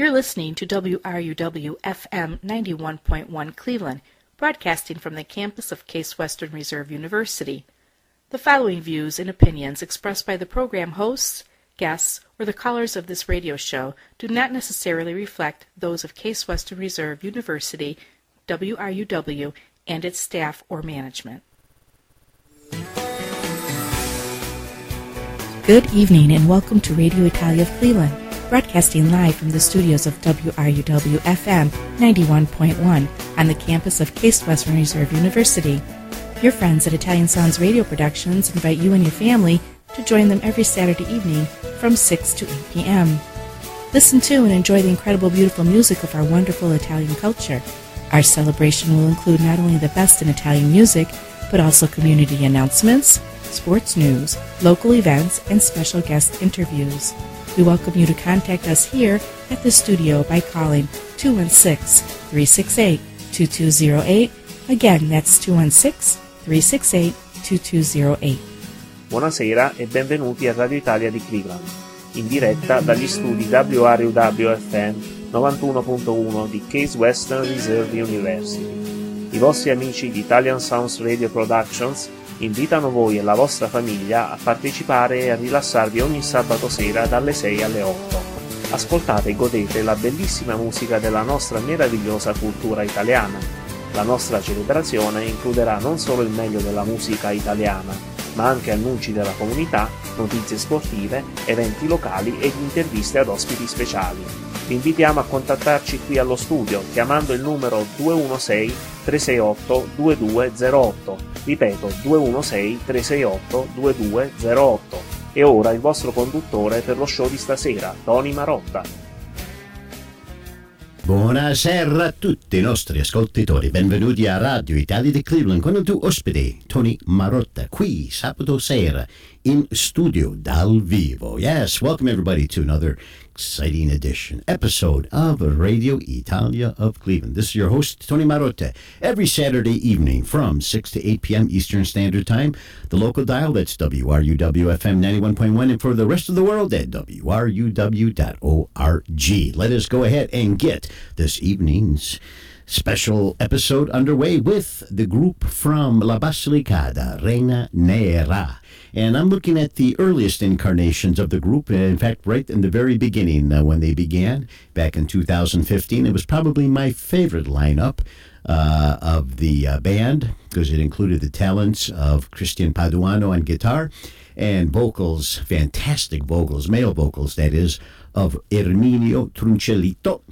You're listening to WRUW FM 91.1 Cleveland, broadcasting from the campus of Case Western Reserve University. The following views and opinions expressed by the program hosts, guests, or the callers of this radio show do not necessarily reflect those of Case Western Reserve University, WRUW, and its staff or management. Good evening and welcome to Radio Italia of Cleveland, broadcasting live from the studios of WRUW FM 91.1 on the campus of Case Western Reserve University. Your friends at Italian Sounds Radio Productions invite you and your family to join them every Saturday evening from 6 to 8 p.m. Listen to and enjoy the incredible, beautiful music of our wonderful Italian culture. Our celebration will include not only the best in Italian music, but also community announcements, sports news, local events, and special guest interviews. We welcome you to contact us here at the studio by calling 216 368 2208. Again, that's 216 368 2208. Buonasera e benvenuti a Radio Italia di Cleveland, in diretta dagli studi WRUW FM 91.1 di Case Western Reserve University. I vostri amici di Italian Sounds Radio Productions invitano voi e la vostra famiglia a partecipare e a rilassarvi ogni sabato sera dalle 6 alle 8. Ascoltate e godete la bellissima musica della nostra meravigliosa cultura italiana. La nostra celebrazione includerà non solo il meglio della musica italiana, ma anche annunci della comunità, notizie sportive, eventi locali ed interviste ad ospiti speciali. Vi invitiamo a contattarci qui allo studio chiamando il numero 216 368 2208 ripeto 216 368 2208 e ora il vostro conduttore per lo show di stasera, Tony Marotta. Buonasera a tutti i nostri ascoltatori, benvenuti a Radio Italia di Cleveland con il tuo ospite Tony Marotta, qui sabato sera in studio dal vivo. Yes, welcome everybody to another exciting edition, episode of Radio Italia of Cleveland. This is your host, Tony Marotta, every Saturday evening from 6 to 8 p.m. Eastern Standard Time. The local dial, that's WRUW-FM 91.1, and for the rest of the world at WRUW.org. Let us go ahead and get this evening's special episode underway with the group from La Basilicata, Renanera. And I'm looking at the earliest incarnations of the group. In fact, right in the very beginning, uh, when they began back in 2015, it was probably my favorite lineup uh, of the uh, band because it included the talents of Christian Paduano on guitar and vocals, fantastic vocals, male vocals, that is, of Erminio Truncellito.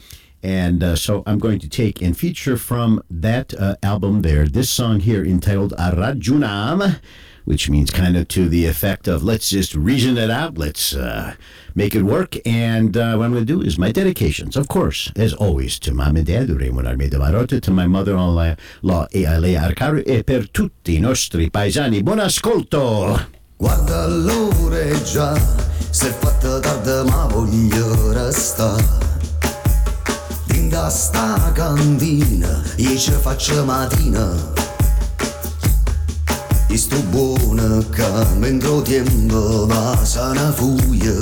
And uh, so I'm going to take and feature from that uh, album there this song here entitled Arrajunam, which means kind of to the effect of let's just reason it out, let's uh, make it work. And uh, what I'm going to do is my dedications, of course, as always, to mom and dad, Raymond Armeda Marotta, to my mother-in-law, e a lei Arcaro, e per tutti i nostri paesani. Buon ascolto! Guarda l'ora già, è fatta tardi ma voglio restare da sta cantina io ci faccio mattina e sto buono che mentre tempo va sana fuia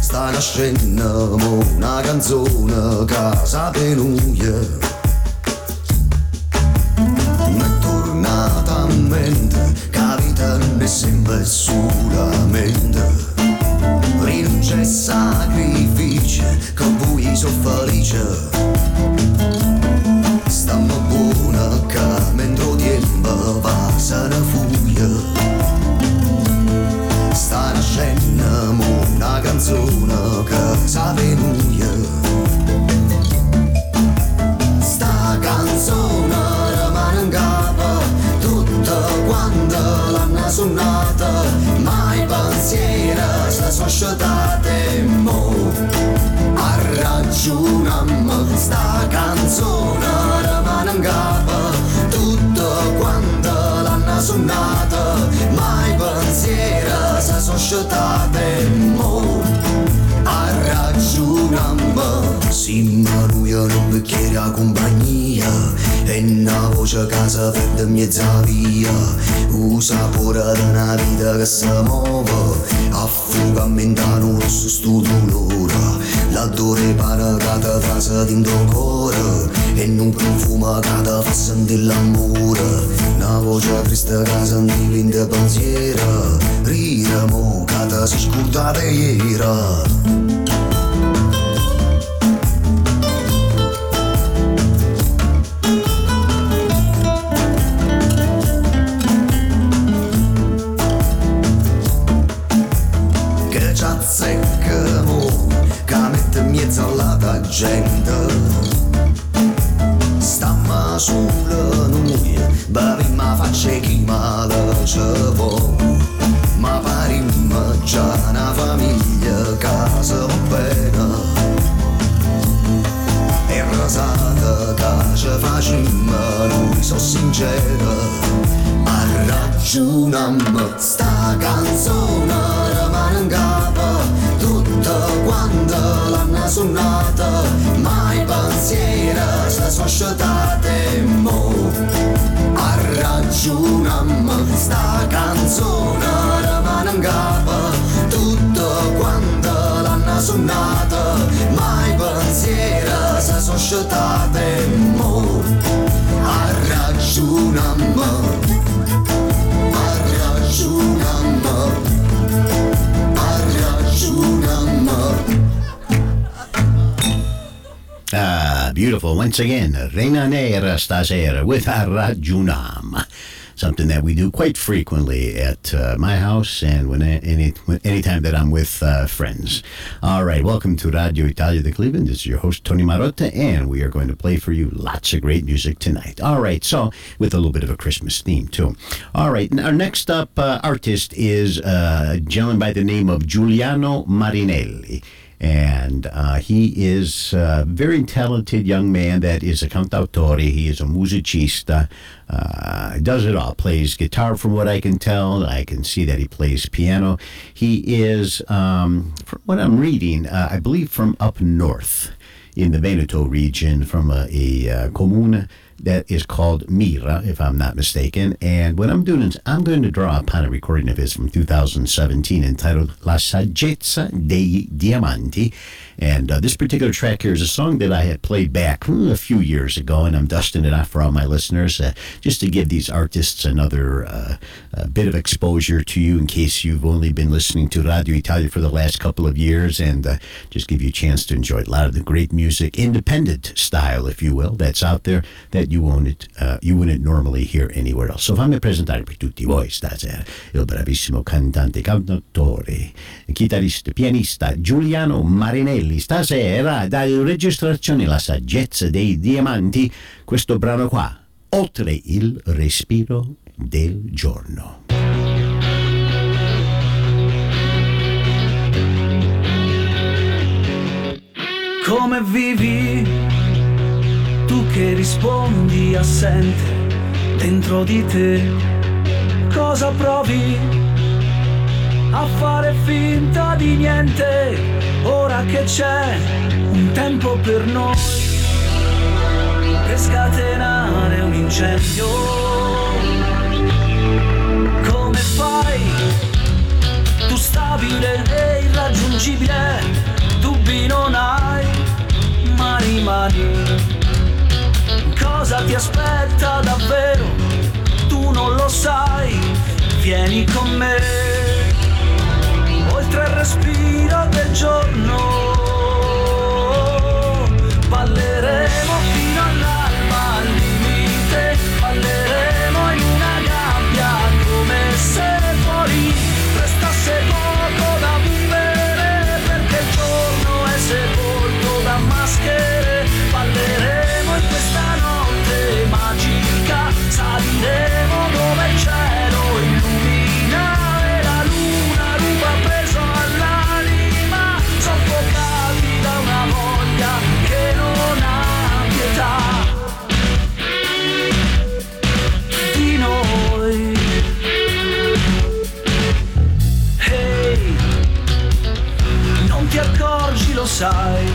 sta nascendo una canzone che sa penuia mi è tornata a mente che vita è sempre solamente rinuncia e sacrificio con voi sono felice va se ne fuia sta nascendo una canzone che sa venuia sta canzone rimane in capo tutta quando l'hanno suonata mai pensiero se sono sciatate mo a ragionam staremmo a ragionare Simma noi un bicchiere a compagnia e una voce a casa verde mezza via usa sapore di una vita che si muove affoga a mentano rosso sto dolore. La dore para cada frase dentro cuore e non profuma cada fa sentire l'amore voce triste che sentivi in te pensiero Rira mo che ti si scordate ieri Once again, Renanera Stasera with Arrajunam. Something that we do quite frequently at uh, my house and when any anytime that I'm with uh, friends. All right, welcome to Radio Italia de Cleveland. This is your host Tony Marotta, and we are going to play for you lots of great music tonight. All right, so with a little bit of a Christmas theme too. All right, our next up uh, artist is uh, a gentleman by the name of Giuliano Marinelli and uh, he is a very talented young man that is a cantautore. He is a musicista. Uh, does it all. Plays guitar, from what I can tell. I can see that he plays piano. He is, um, from what I'm reading, uh, I believe from up north in the Veneto region, from a, a uh, comune that is called Mira, if I'm not mistaken. And what I'm doing is I'm going to draw upon a recording of his from 2017 entitled La Saggezza dei Diamanti. And uh, this particular track here is a song that I had played back hmm, a few years ago, and I'm dusting it off for all my listeners uh, just to give these artists another uh, bit of exposure to you in case you've only been listening to Radio Italia for the last couple of years, and uh, just give you a chance to enjoy a lot of the great music, independent style, if you will, that's out there that you won't uh, you wouldn't normally hear anywhere else. So fammi presentare per tutti voi stasera il bravissimo cantante, cantautore, chitarrista, pianista Giuliano Marinelli. Stasera dalle registrazioni La saggezza dei diamanti, questo brano qua, oltre il respiro del giorno. Come vivi? Tu che rispondi assente dentro di te. Cosa provi? A fare finta di niente, ora che c'è un tempo per noi. Per scatenare un incendio. Come fai? Tu stabile e irraggiungibile, dubbi non hai, ma rimani. Cosa ti aspetta davvero? Tu non lo sai, vieni con me. Oltre il respiro del giorno, balleremo lo sai,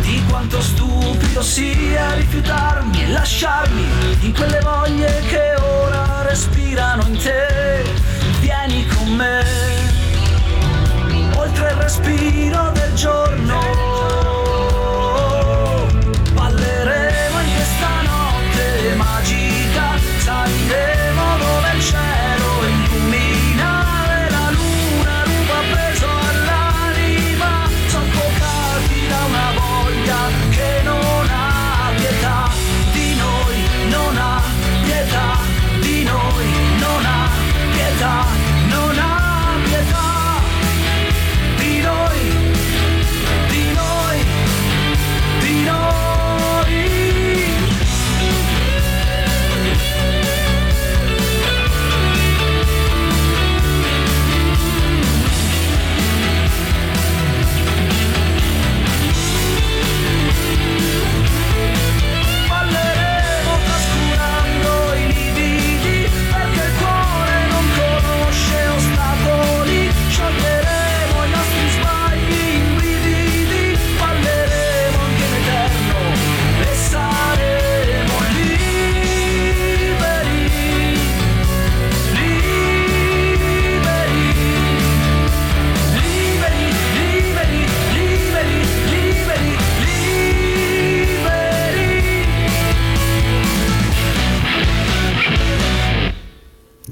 di quanto stupido sia rifiutarmi e lasciarmi in quelle voglie che ora respirano in te. Vieni con me, oltre il respiro del giorno.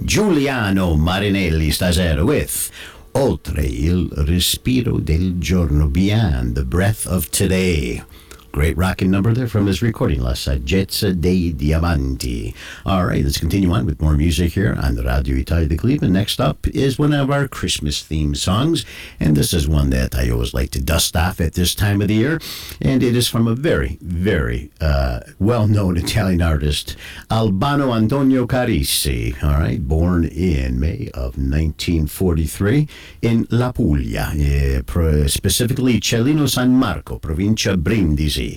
Giuliano Marinelli stasera with Oltre il respiro del giorno, Beyond the Breath of Today. Great rocking number there from his recording, La Saggezza dei Diamanti. All right, let's continue on with more music here on the Radio Italia de Cleveland. Next up is one of our Christmas themed songs, and this is one that I always like to dust off at this time of the year, and it is from a very, very uh, well known Italian artist, Albano Antonio Carrisi. All right, born in May of 1943 in La Puglia, eh, specifically Cellino San Marco, provincia Brindisi.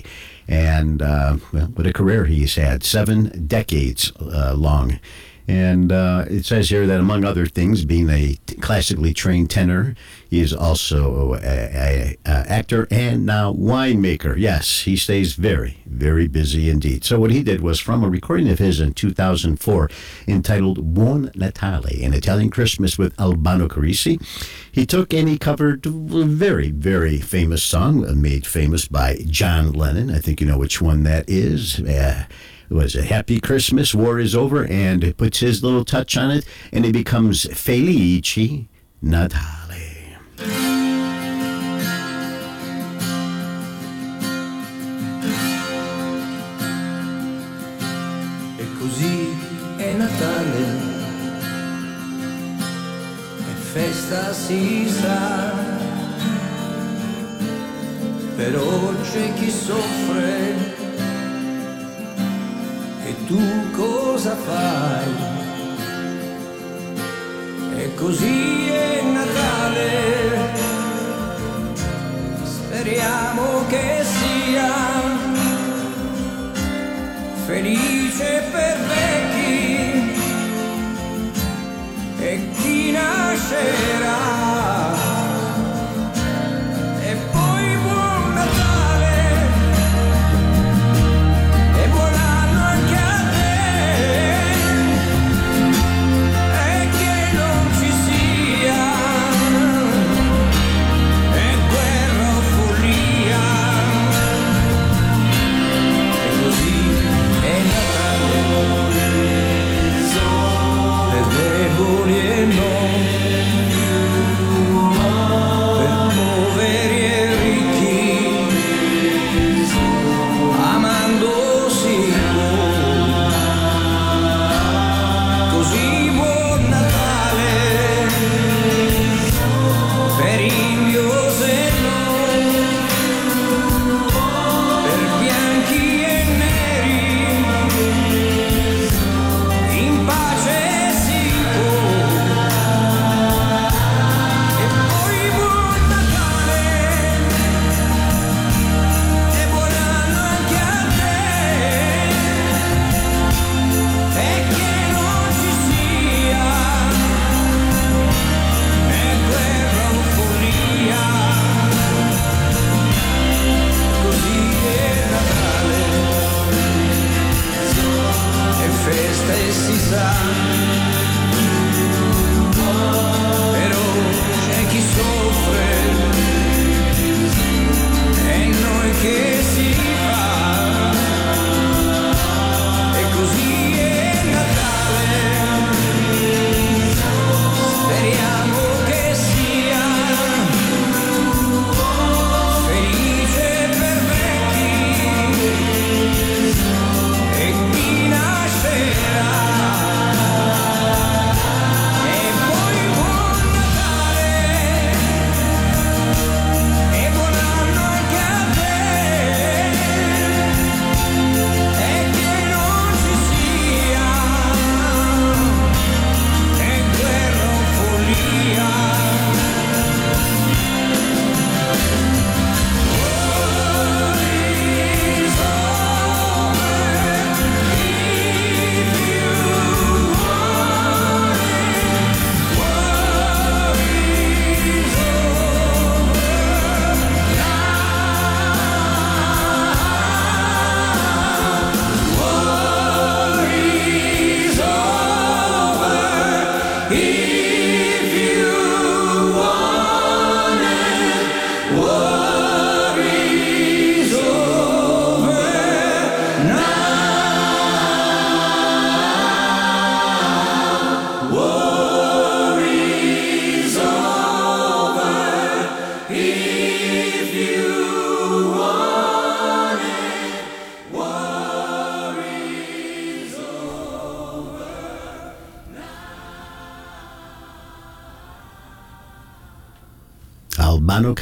And uh, well, what a career he's had, seven decades uh, long. And uh, it says here that, among other things, being a classically trained tenor, he is also an actor and now winemaker. Yes, he stays very, very busy indeed. So, what he did was from a recording of his in 2004 entitled Buon Natale, an Italian Christmas with Albano Carrisi, he took and he covered a very, very famous song made famous by John Lennon. I think you know which one that is. Uh, was a happy Christmas, war is over, and it puts his little touch on it, and it becomes Felici Natale. E così è Natale, è festa si sa, però c'è chi soffre e tu cosa fai? E così è Natale, speriamo che sia felice per vecchi e chi nascerà.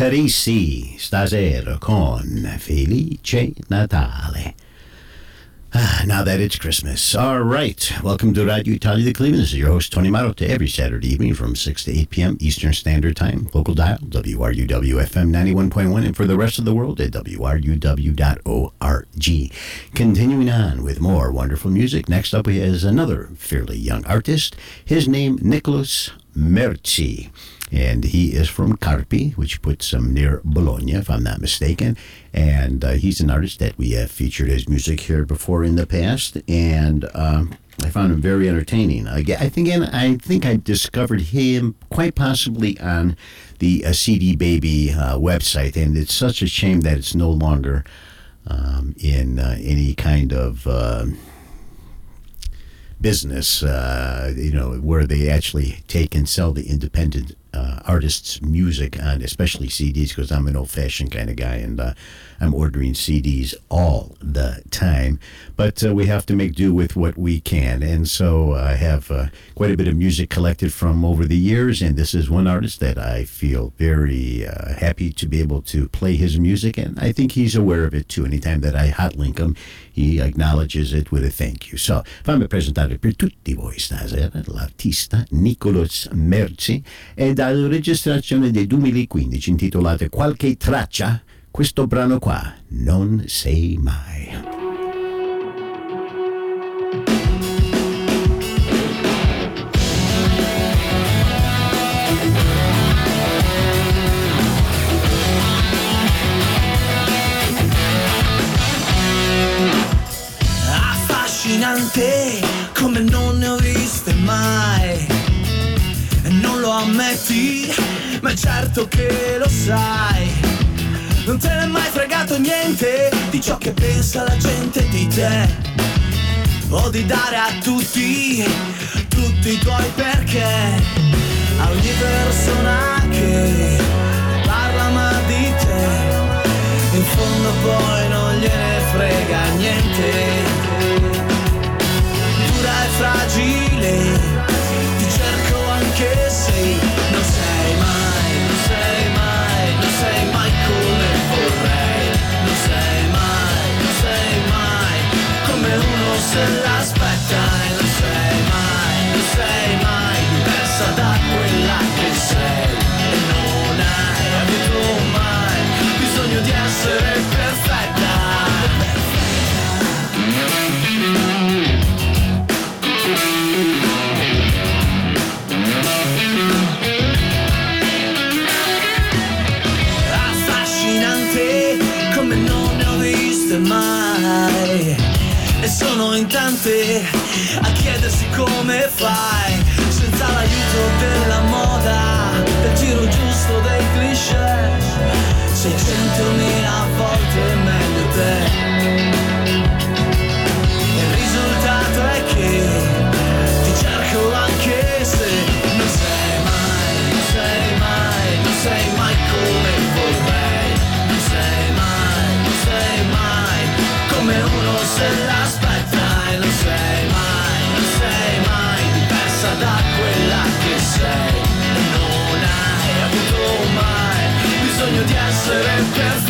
Mano Carrisi, stasera con Felice Natale. Ah, now that it's Christmas. All right. Welcome to Radio Italia de Cleveland. This is your host, Tony Marotta, every Saturday evening from 6 to 8 p.m. Eastern Standard Time. Local dial, WRUW-FM 91.1, and for the rest of the world at WRUW.org. Continuing on with more wonderful music. Next up, is another fairly young artist. His name, Nicholas Merci and he is from Carpi, which puts him near Bologna, if I'm not mistaken. And uh, he's an artist that we have featured his music here before in the past, and um, I found him very entertaining. I, I think, again, I think I discovered him quite possibly on the uh, CD Baby uh, website, and it's such a shame that it's no longer um, in uh, any kind of uh, business, uh, you know, where they actually take and sell the independent uh, artists' music and especially CDs because I'm an old-fashioned kind of guy and uh, I'm ordering CDs all the time. But uh, we have to make do with what we can, and so I have uh, quite a bit of music collected from over the years, and this is one artist that I feel very uh, happy to be able to play his music, and I think he's aware of it too. Anytime that I hot link him, he acknowledges it with a thank you. So fammi presentare per tutti voi stasera l'artista Nicolas Merci e dalla registrazione del 2015 intitolata Qualche traccia, questo brano qua, Non sei mai. affascinante come non ne ho viste mai. Non lo ammetti, ma è certo che lo sai. Non te ne è mai fregato niente di ciò che pensa la gente di te. O di dare a tutti, tutti i tuoi perché. A ogni persona che parla ma di te. In fondo poi non gliene frega niente dura e fragile Ti cerco anche se se non sei mai, non sei mai diversa da quella che sei. Non hai avuto mai bisogno di essere cantante a chiedersi come fai senza l'aiuto della moda, del giro giusto dei cliché. 600.000 essere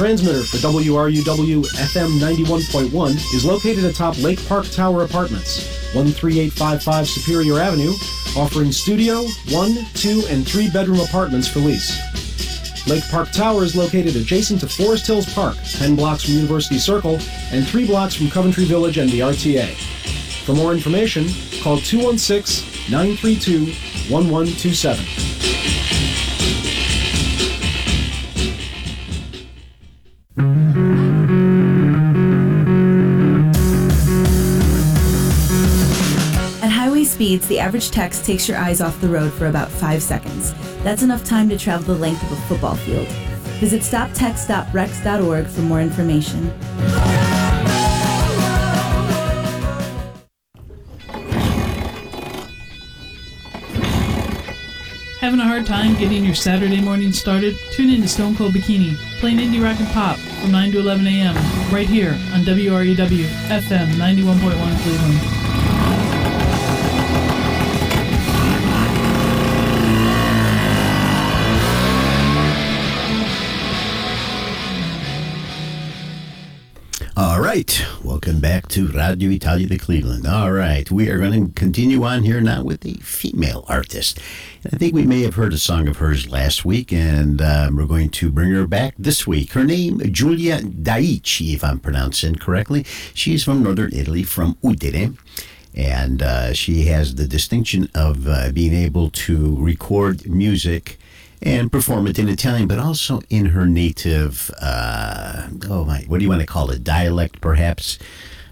transmitter for WRUW FM 91.1 is located atop Lake Park Tower Apartments, 13855 Superior Avenue, offering studio, one, two, and three bedroom apartments for lease. Lake Park Tower is located adjacent to Forest Hills Park, 10 blocks from University Circle, and 3 blocks from Coventry Village and the RTA. For more information, call 216 932 1127. Speeds, the average text takes your eyes off the road for about five seconds. That's enough time to travel the length of a football field. Visit stoptext.rex.org for more information. Having a hard time getting your Saturday morning started? Tune in to Stone Cold Bikini, playing indie rock and pop from 9 to 11 a.m. right here on WRUW FM 91.1 Cleveland. Right, welcome back to Radio Italia de Cleveland. All right, we are going to continue on here now with a female artist. I think we may have heard a song of hers last week, and um, we're going to bring her back this week. Her name, Giulia Daici, if I'm pronouncing correctly. She's from northern Italy, from Udine. And uh, she has the distinction of uh, being able to record music and perform it in Italian, but also in her native, uh, oh my, what do you want to call it? Dialect, perhaps.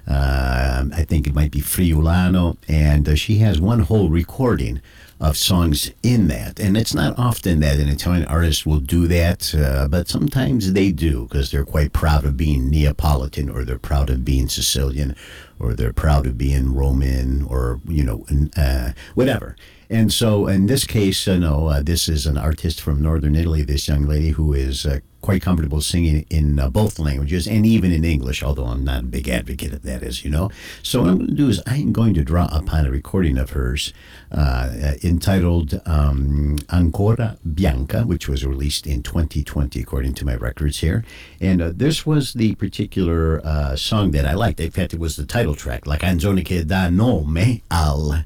Uh, I think it might be Friulano. And uh, she has one whole recording of songs in that. And it's not often that an Italian artist will do that, uh, but sometimes they do because they're quite proud of being Neapolitan or they're proud of being Sicilian or they're proud of being Roman or, you know, uh, whatever. And so, in this case, uh, no, uh, this is an artist from northern Italy, this young lady who is uh, quite comfortable singing in uh, both languages and even in English, although I'm not a big advocate of that, as you know. So, what I'm going to do is I'm going to draw upon a recording of hers uh, entitled um, Ancora Bianca, which was released in 2020, according to my records here. And uh, this was the particular uh, song that I liked. In fact, it was the title track, La canzone che dà nome al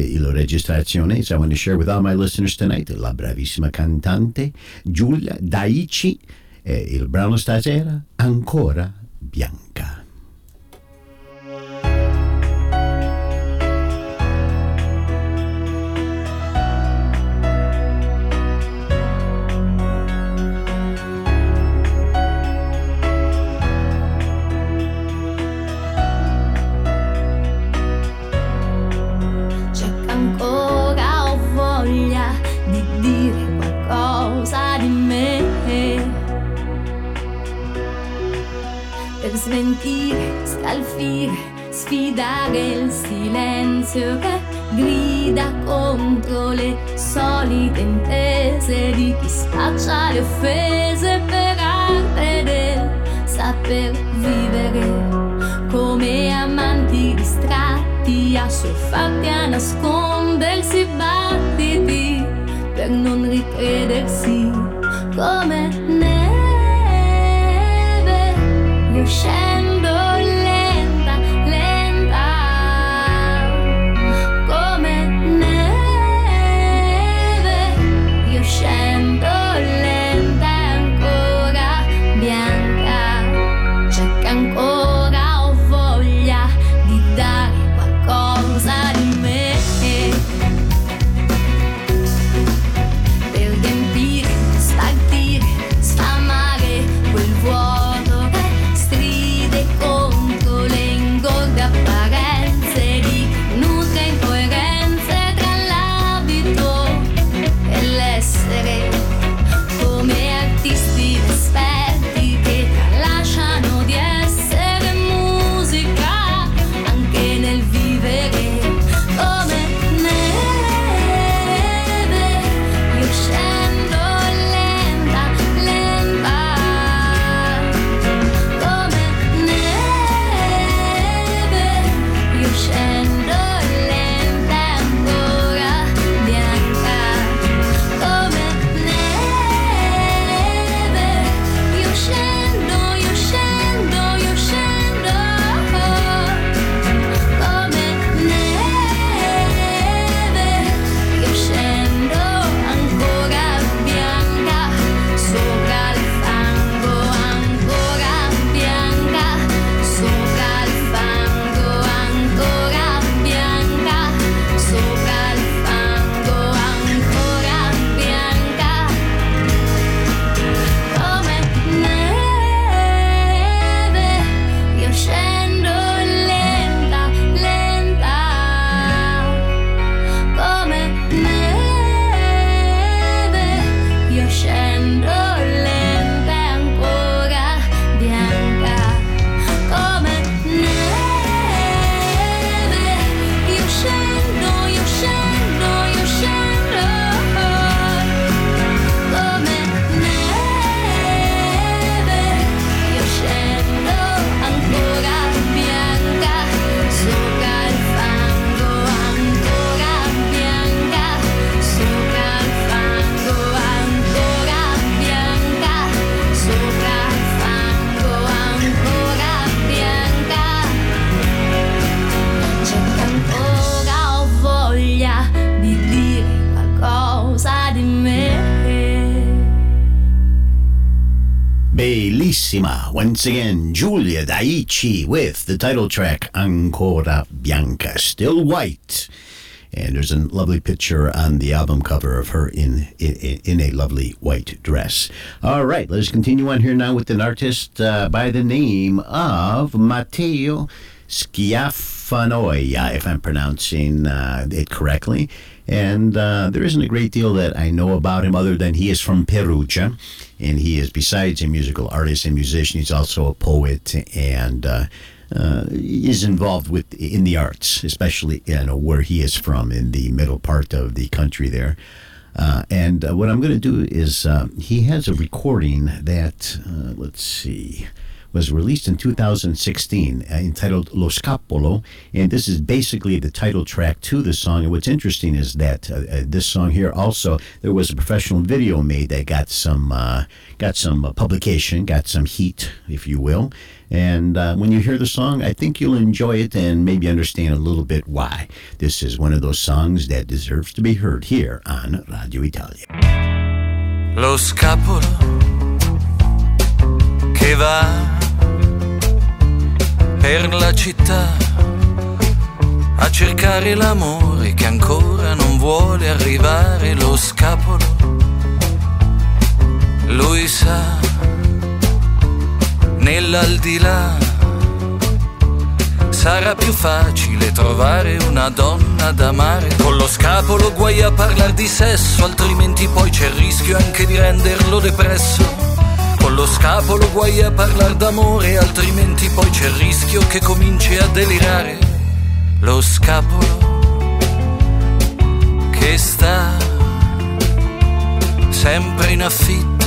il registrazione. So I want to share with all my listeners tonight la bravissima cantante Giulia Daici. Eh, il brano stasera Ancora Bianca. Per smentire, scalfire, sfidare il silenzio che grida contro le solite intese di chi spaccia le offese per arte del saper vivere. Come amanti distratti assuefatti a nascondersi battiti per non ricredersi come neve lenta, Once again, Giulia Daici with the title track Ancora Bianca, Still White. And there's a lovely picture on the album cover of her in, in, in a lovely white dress. All right, let's continue on here now with an artist uh, by the name of Matteo Schiaffanoia, if I'm pronouncing uh, it correctly. And uh, there isn't a great deal that I know about him other than he is from Perugia. And he is, besides a musical artist and musician, he's also a poet and uh, uh, is involved with in the arts, especially you know where he is from in the middle part of the country there. Uh, and uh, what I'm going to do is uh, he has a recording that uh, let's see was released in 2016 uh, entitled Lo Scapolo, and this is basically the title track to the song. And what's interesting is that uh, uh, this song here also there was a professional video made that got some uh, got some uh, publication, got some heat, if you will. And uh, when you hear the song, I think you'll enjoy it and maybe understand a little bit why. This is one of those songs that deserves to be heard here on Radio Italia. Lo scapolo che va per la città a cercare l'amore che ancora non vuole arrivare lo scapolo. Lui sa nell'aldilà sarà più facile trovare una donna da amare. Con lo scapolo guai a parlare di sesso, altrimenti poi c'è il rischio anche di renderlo depresso. Con lo scapolo guai a parlare d'amore, altrimenti poi c'è il rischio che cominci a delirare. Lo scapolo che sta sempre in affitto,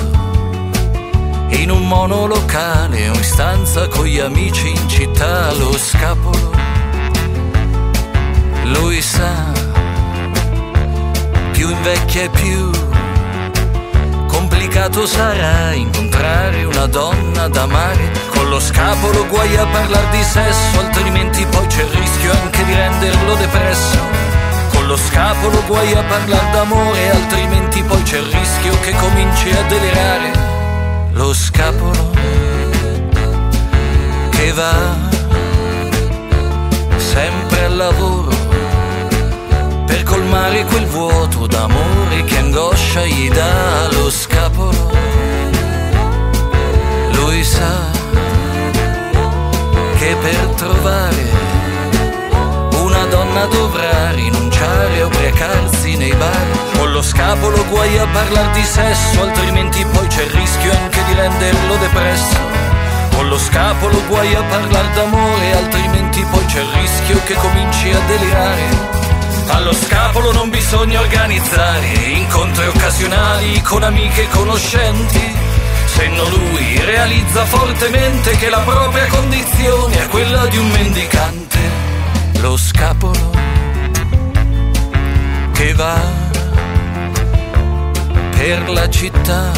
in un monolocale o in stanza con gli amici in città. Lo scapolo, lui sa, più invecchia e più complicato sarà incontrare una donna da amare con lo scapolo guai a parlare di sesso altrimenti poi c'è il rischio anche di renderlo depresso. Con lo scapolo guai a parlare d'amore altrimenti poi c'è il rischio che cominci a delirare. Lo scapolo che va sempre al lavoro colmare quel vuoto d'amore che angoscia gli dà lo scapolo. Lui sa che per trovare una donna dovrà rinunciare a ubriacarsi nei bar. Con lo scapolo guai a parlare di sesso, altrimenti poi c'è il rischio anche di renderlo depresso. Con lo scapolo guai a parlare d'amore, altrimenti poi c'è il rischio che cominci a delirare. Allo scapolo non bisogna organizzare incontri occasionali con amiche e conoscenti. Se non lui realizza fortemente che la propria condizione è quella di un mendicante. Lo scapolo che va per la città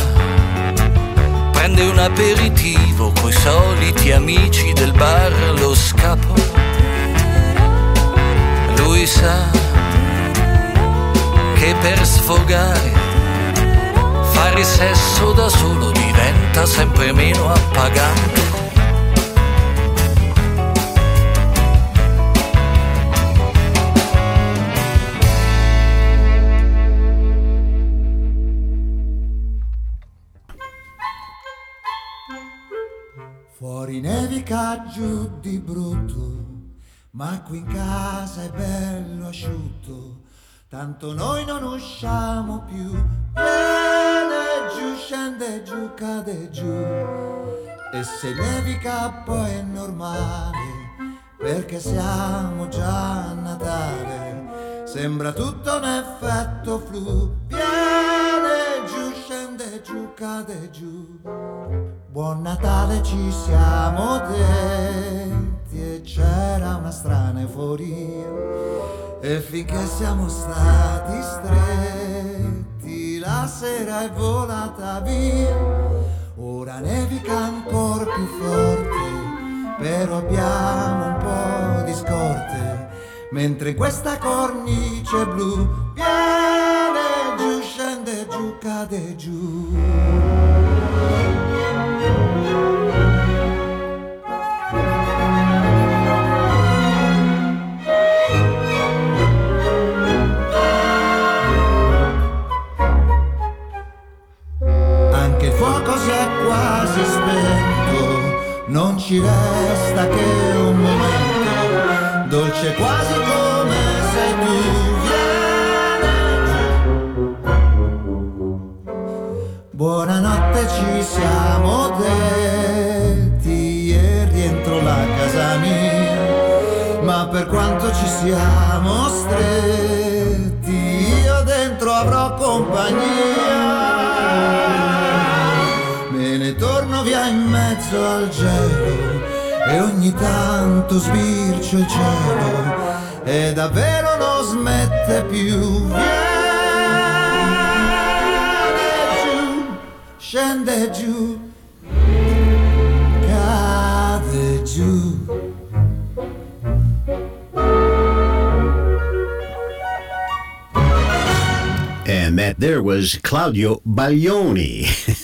prende un aperitivo coi soliti amici del bar. Lo scapolo lui sa che per sfogare fare sesso da solo diventa sempre meno appagante. Fuori nevica giù di brutto, ma qui in casa è bello asciutto, tanto noi non usciamo più. Viene giù, scende giù, cade giù, e se nevica poi è normale, perché siamo già a Natale, sembra tutto un effetto flu. Viene scende giù, cade giù. Buon Natale ci siamo detti. E c'era una strana euforia. E finché siamo stati stretti la sera è volata via. Ora nevica ancora più forte però abbiamo un po' di scorte. Mentre questa cornice blu viene giù scende giù cade giù. Claudio Baglioni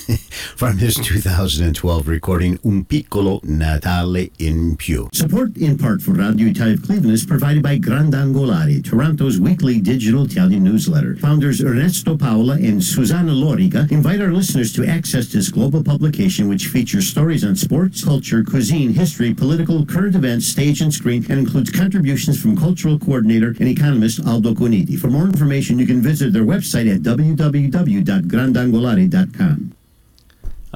from his 2012 recording Un piccolo Natale in più. Support in part for Radio Italia Cleveland is provided by Grandangolari, Toronto's weekly digital Italian newsletter. Founders Ernesto Paola and Susanna Lorica invite our listeners to access this global publication which features stories on sports, culture, cuisine, history, political, current events, stage and screen, and includes contributions from cultural coordinator and economist Aldo Coniti. For more information, you can visit their website at www.grandangolari.com.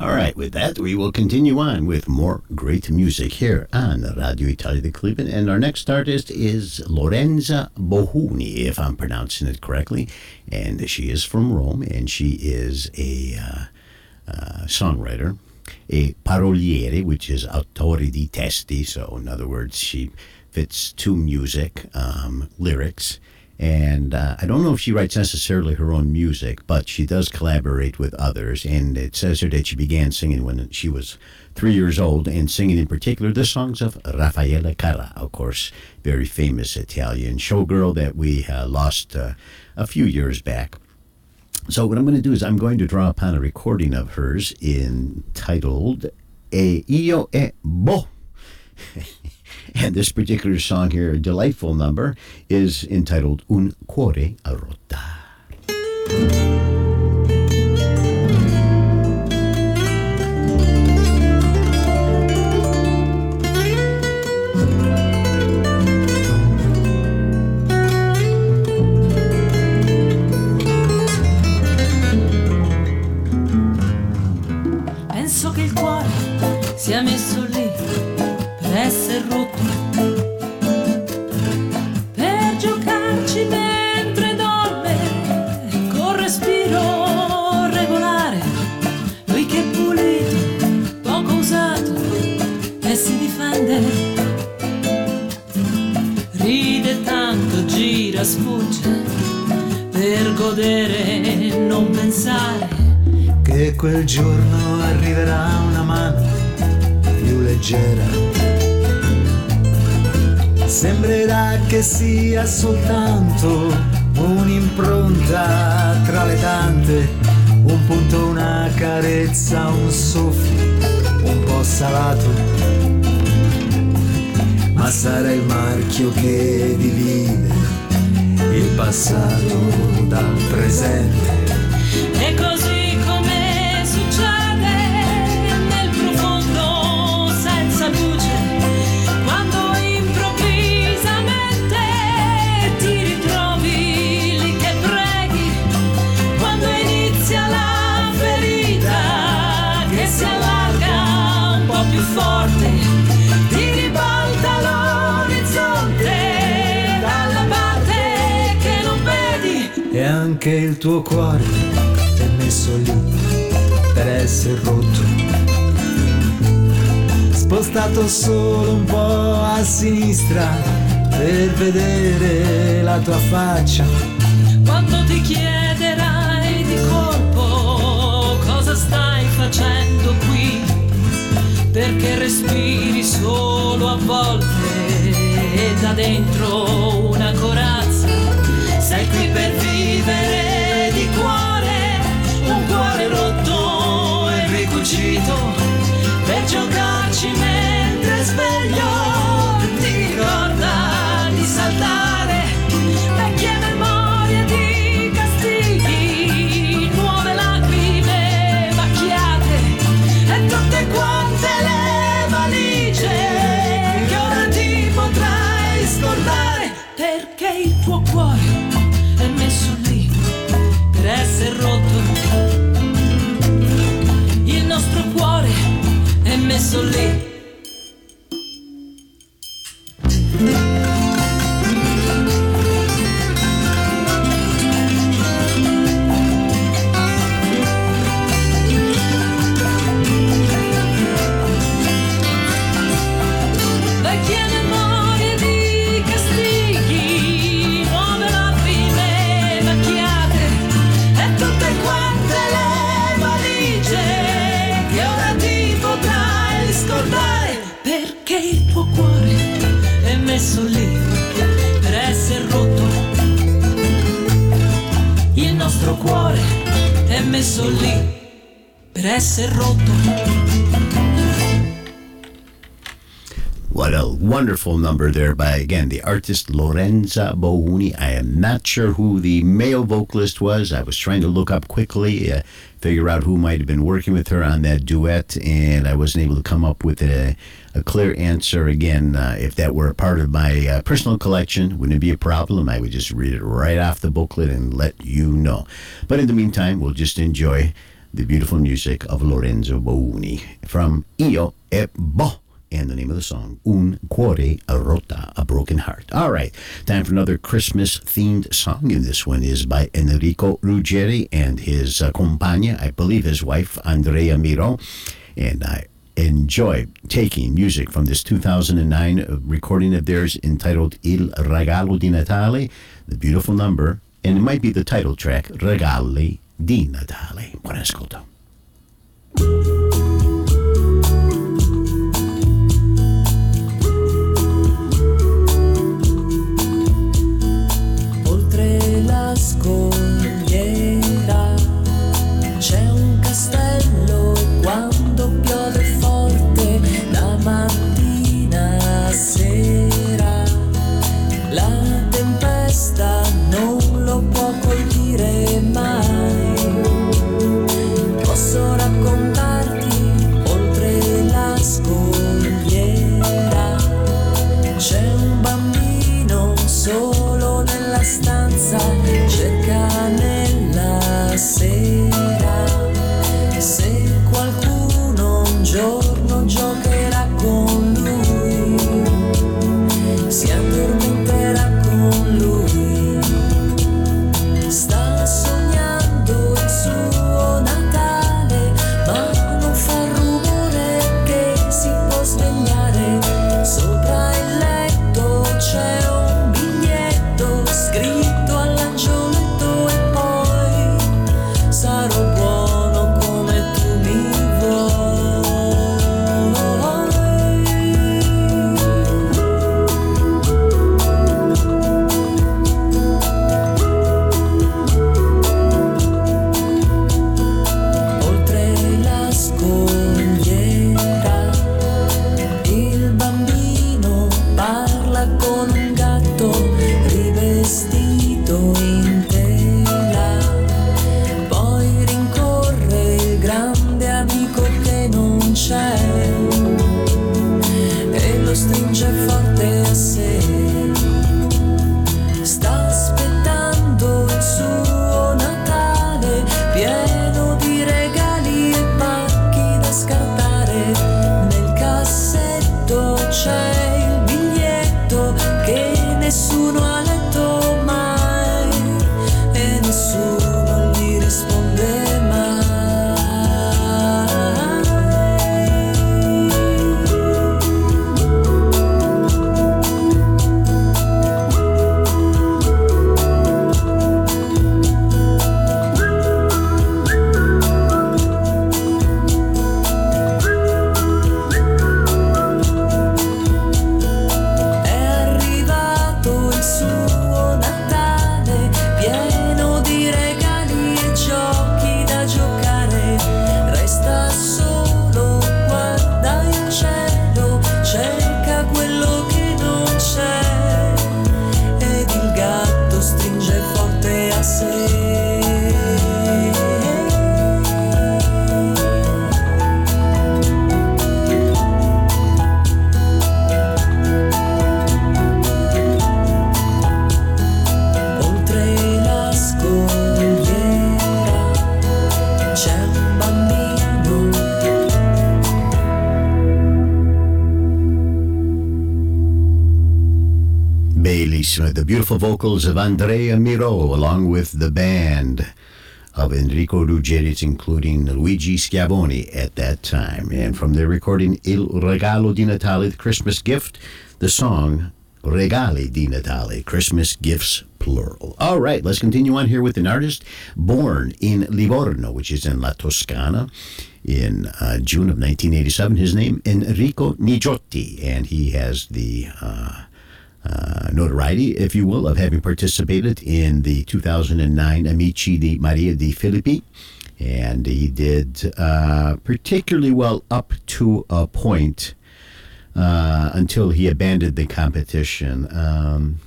All right, with that, we will continue on with more great music here on Radio Italia de Cleveland. And our next artist is Lorenza Bohuni, if I'm pronouncing it correctly. And she is from Rome, and she is a uh, uh, songwriter, a paroliere, which is autori di testi. So, in other words, she fits to music, um, lyrics. And uh, I don't know if she writes necessarily her own music, but she does collaborate with others. And it says here that she began singing when she was three years old, and singing in particular the songs of Raffaella Carrà, of course, very famous Italian showgirl that we uh, lost uh, a few years back. So what I'm going to do is I'm going to draw upon a recording of hers entitled E Io e Bo. And this particular song here, a delightful number, is entitled Un cuore a rotta. Gira, sfugge per godere e non pensare. che quel giorno arriverà una mano più leggera. Sembrerà che sia soltanto un'impronta tra le tante, un punto, una carezza, un soffio, un po' salato. Ma sarà il marchio che divide il passato dal presente. Tuo cuore è messo lì per essere rotto. Spostato solo un po' a sinistra per vedere la tua faccia. Quando ti chiederai di colpo cosa stai facendo qui, perché respiri solo a volte da dentro una corazza, sei qui per vivere fuggito per giocarci mentre sveglio. È messo lì per essere rotto. What a wonderful number there by, again, the artist Lorenza Bouni. I am not sure who the male vocalist was. I was trying to look up quickly, uh, figure out who might have been working with her on that duet, and I wasn't able to come up with a, a clear answer. Again, uh, if that were a part of my uh, personal collection, wouldn't it be a problem? I would just read it right off the booklet and let you know. But in the meantime, we'll just enjoy the beautiful music of Lorenzo Bouni from Io e Bo and the name of the song, Un Cuore Rota, a Broken Heart. All right, time for another Christmas themed song, and this one is by Enrico Ruggeri and his uh, compagna, I believe his wife, Andrea Miro. And I enjoy taking music from this 2009 recording of theirs entitled Il Regalo di Natale, the beautiful number, and it might be the title track, Regali di Natale. Buon ascolto. Oltre la beautiful vocals of Andrea Miro, along with the band of Enrico Ruggeri, including Luigi Schiavone at that time. And from their recording Il Regalo di Natale, the Christmas gift, the song Regali di Natale, Christmas gifts plural. All right, let's continue on here with an artist born in Livorno, which is in La Toscana, in uh, June of 1987. His name Enrico Nigiotti, and he has the uh, notoriety, if you will, of having participated in the 2009 Amici di Maria De Filippi. And he did uh, particularly well up to a point uh, until he abandoned the competition. Um,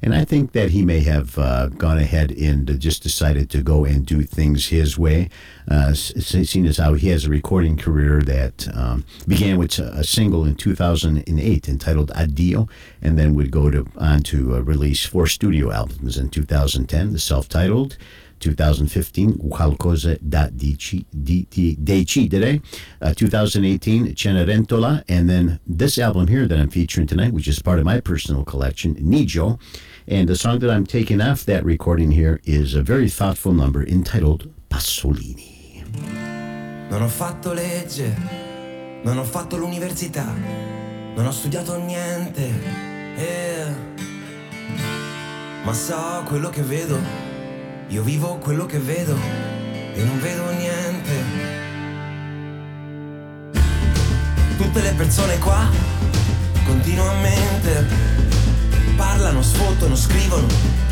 and I think that he may have uh, gone ahead and just decided to go and do things his way, uh, seeing as how he has a recording career that um, began with a single in 2008 entitled Addio, and then would go to, on to uh, release four studio albums in 2010, the self-titled, 2015, Qualcosa da Decidere, uh, 2018, Cenerentola, and then this album here that I'm featuring tonight, which is part of my personal collection, Nigio. And the song that I'm taking off that recording here is a very thoughtful number entitled Pasolini. Non ho fatto legge, non ho fatto l'università, non ho studiato niente, eh. ma so quello che vedo io vivo quello che vedo e non vedo niente. Tutte le persone qua continuamente parlano, sfottono, scrivono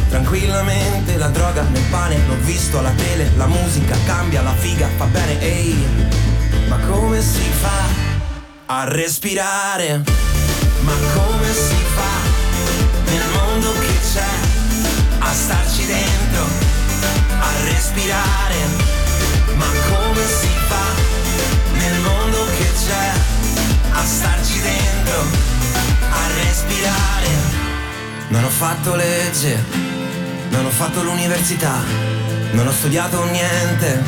tranquillamente. La droga nel pane, l'ho visto alla tele, la musica cambia, la figa fa bene, ehi. Ma come si fa a respirare? Ma come si fa nel mondo che c'è a starci dentro? A respirare, ma come si fa nel mondo che c'è a starci dentro, a respirare? Non ho fatto legge, non ho fatto l'università, non ho studiato niente.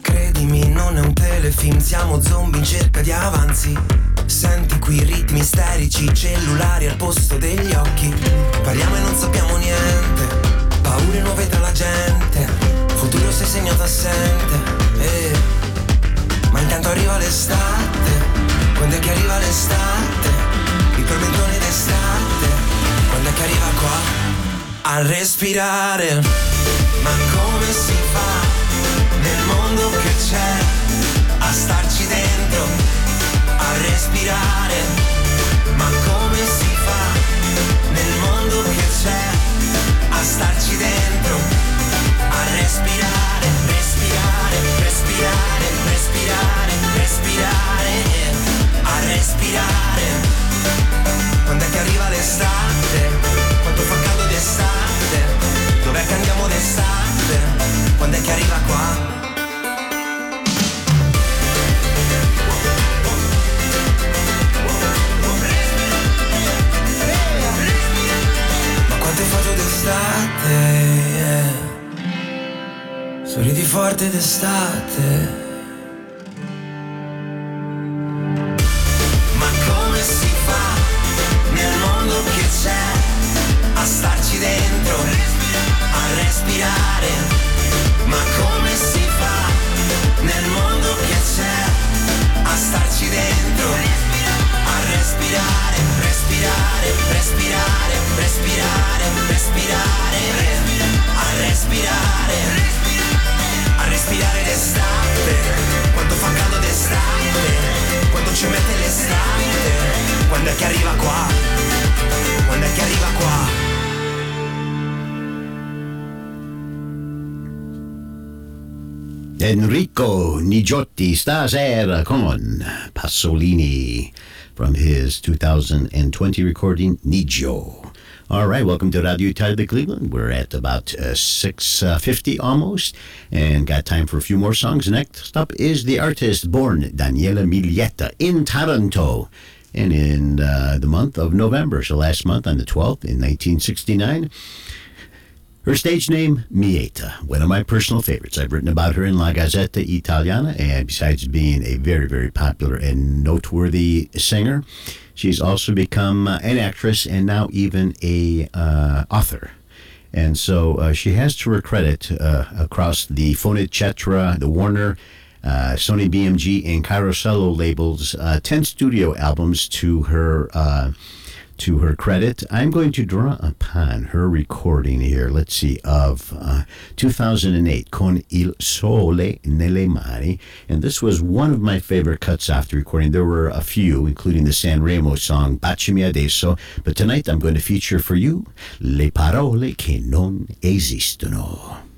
Credimi, non è un telefilm, siamo zombie in cerca di avanzi. Senti qui ritmi isterici, cellulari al posto degli occhi. Parliamo e non sappiamo niente Paure nuove tra la gente Futuro sei segnato assente eh. Ma intanto arriva l'estate Quando è che arriva l'estate? I tormentoni d'estate Quando è che arriva qua? A respirare Ma come si fa Nel mondo che c'è A starci dentro? A respirare Ma come si fa Nel mondo che c'è a starci dentro, a respirare, respirare, respirare, respirare, respirare, a respirare. Quando è che arriva l'estate? Quanto fa caldo d'estate? Dov'è che andiamo d'estate? Quando è che arriva qua? D'estate yeah. Sorridi forte d'estate Ma come si fa nel mondo che c'è a starci dentro, a respirare? Ma come si fa nel mondo che c'è a starci dentro, a respirare, respirare, respirare, respirare, respirare, a respirare, a respirare d'estate, quando fa caldo d'estate, quando ci mette l'estate, quando è che arriva qua, quando è che arriva qua. Enrico Nigiotti stasera con Pasolini from his 2020 recording Nigio. All right, welcome to Radio Italia Cleveland. We're at about uh, 6.50 uh, almost and got time for a few more songs. Next up is the artist born Daniela Miglietta in Taranto. And in uh, the month of November, so last month on the 12th in 1969, her stage name, Mietta, one of my personal favorites. I've written about her in La Gazzetta Italiana, and besides being a very, very popular and noteworthy singer, She's also become uh, an actress and now even a uh, author. And so uh, she has to her credit uh, across the Fonit Cetra, the Warner, uh, Sony BMG, and Carosello labels, uh, 10 studio albums to her uh, to her credit. I'm going to draw upon her recording here, let's see, of uh, 2008, Con il sole nelle mani. And this was one of my favorite cuts the recording. There were a few, including the Sanremo song Baciami Adesso. But tonight I'm going to feature for you Le parole che non esistono.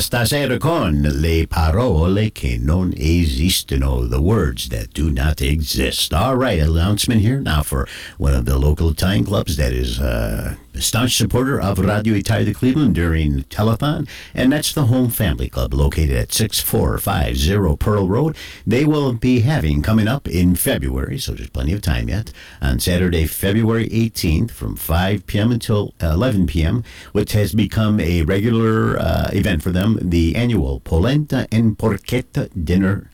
Stasera con le parole che non esistono, the words that do not exist. All right, announcement here now for one of the local time clubs that is uh, staunch supporter of Radio Italia Cleveland during telethon, and that's the Home Family Club located at 6450 Pearl Road. They will be having coming up in February, so there's plenty of time yet, on Saturday, February 18th from 5 p.m. until 11 p.m., which has become a regular uh, event for them, the annual Polenta and Porchetta dinner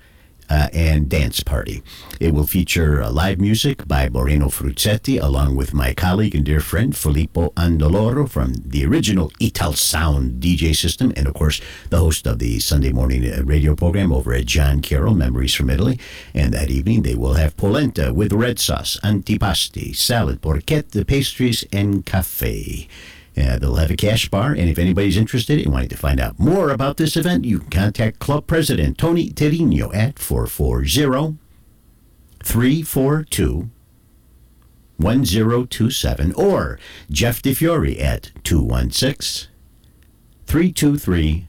uh, and dance party. It will feature uh, live music by Moreno Fruzzetti, along with my colleague and dear friend Filippo Andoloro from the original Ital Sound DJ system, and of course, the host of the Sunday morning uh, radio program over at John Carroll, Memories from Italy. And that evening, they will have polenta with red sauce, antipasti, salad, porchetta, pastries, and cafe. Uh, they'll have a cash bar, and if anybody's interested and wanting to find out more about this event, you can contact Club President Tony Terino at 440 342 1027 or Jeff DeFiore at 216 323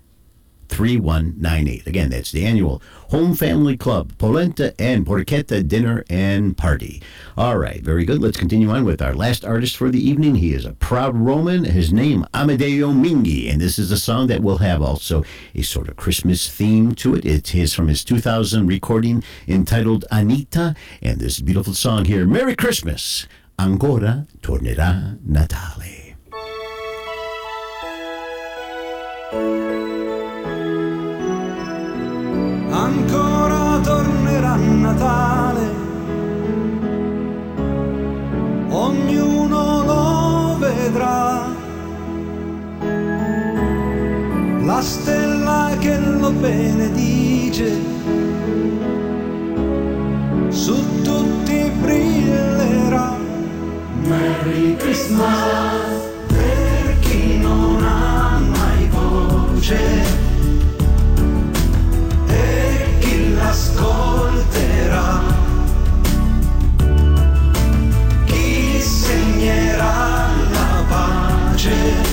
3198. Again, that's the annual Home Family Club, Polenta and Porchetta dinner and party. All right, very good. Let's continue on with our last artist for the evening. He is a proud Roman. His name, Amedeo Minghi, and this is a song that will have also a sort of Christmas theme to it. It is from his 2000 recording entitled Anita, and this beautiful song here, Merry Christmas, Ancora tornerà Natale. Ancora tornerà Natale, ognuno lo vedrà, la stella che lo benedice, su tutti brillerà. Merry Christmas per chi non ha mai voce chi l'ascolterà. Chi segnerà la pace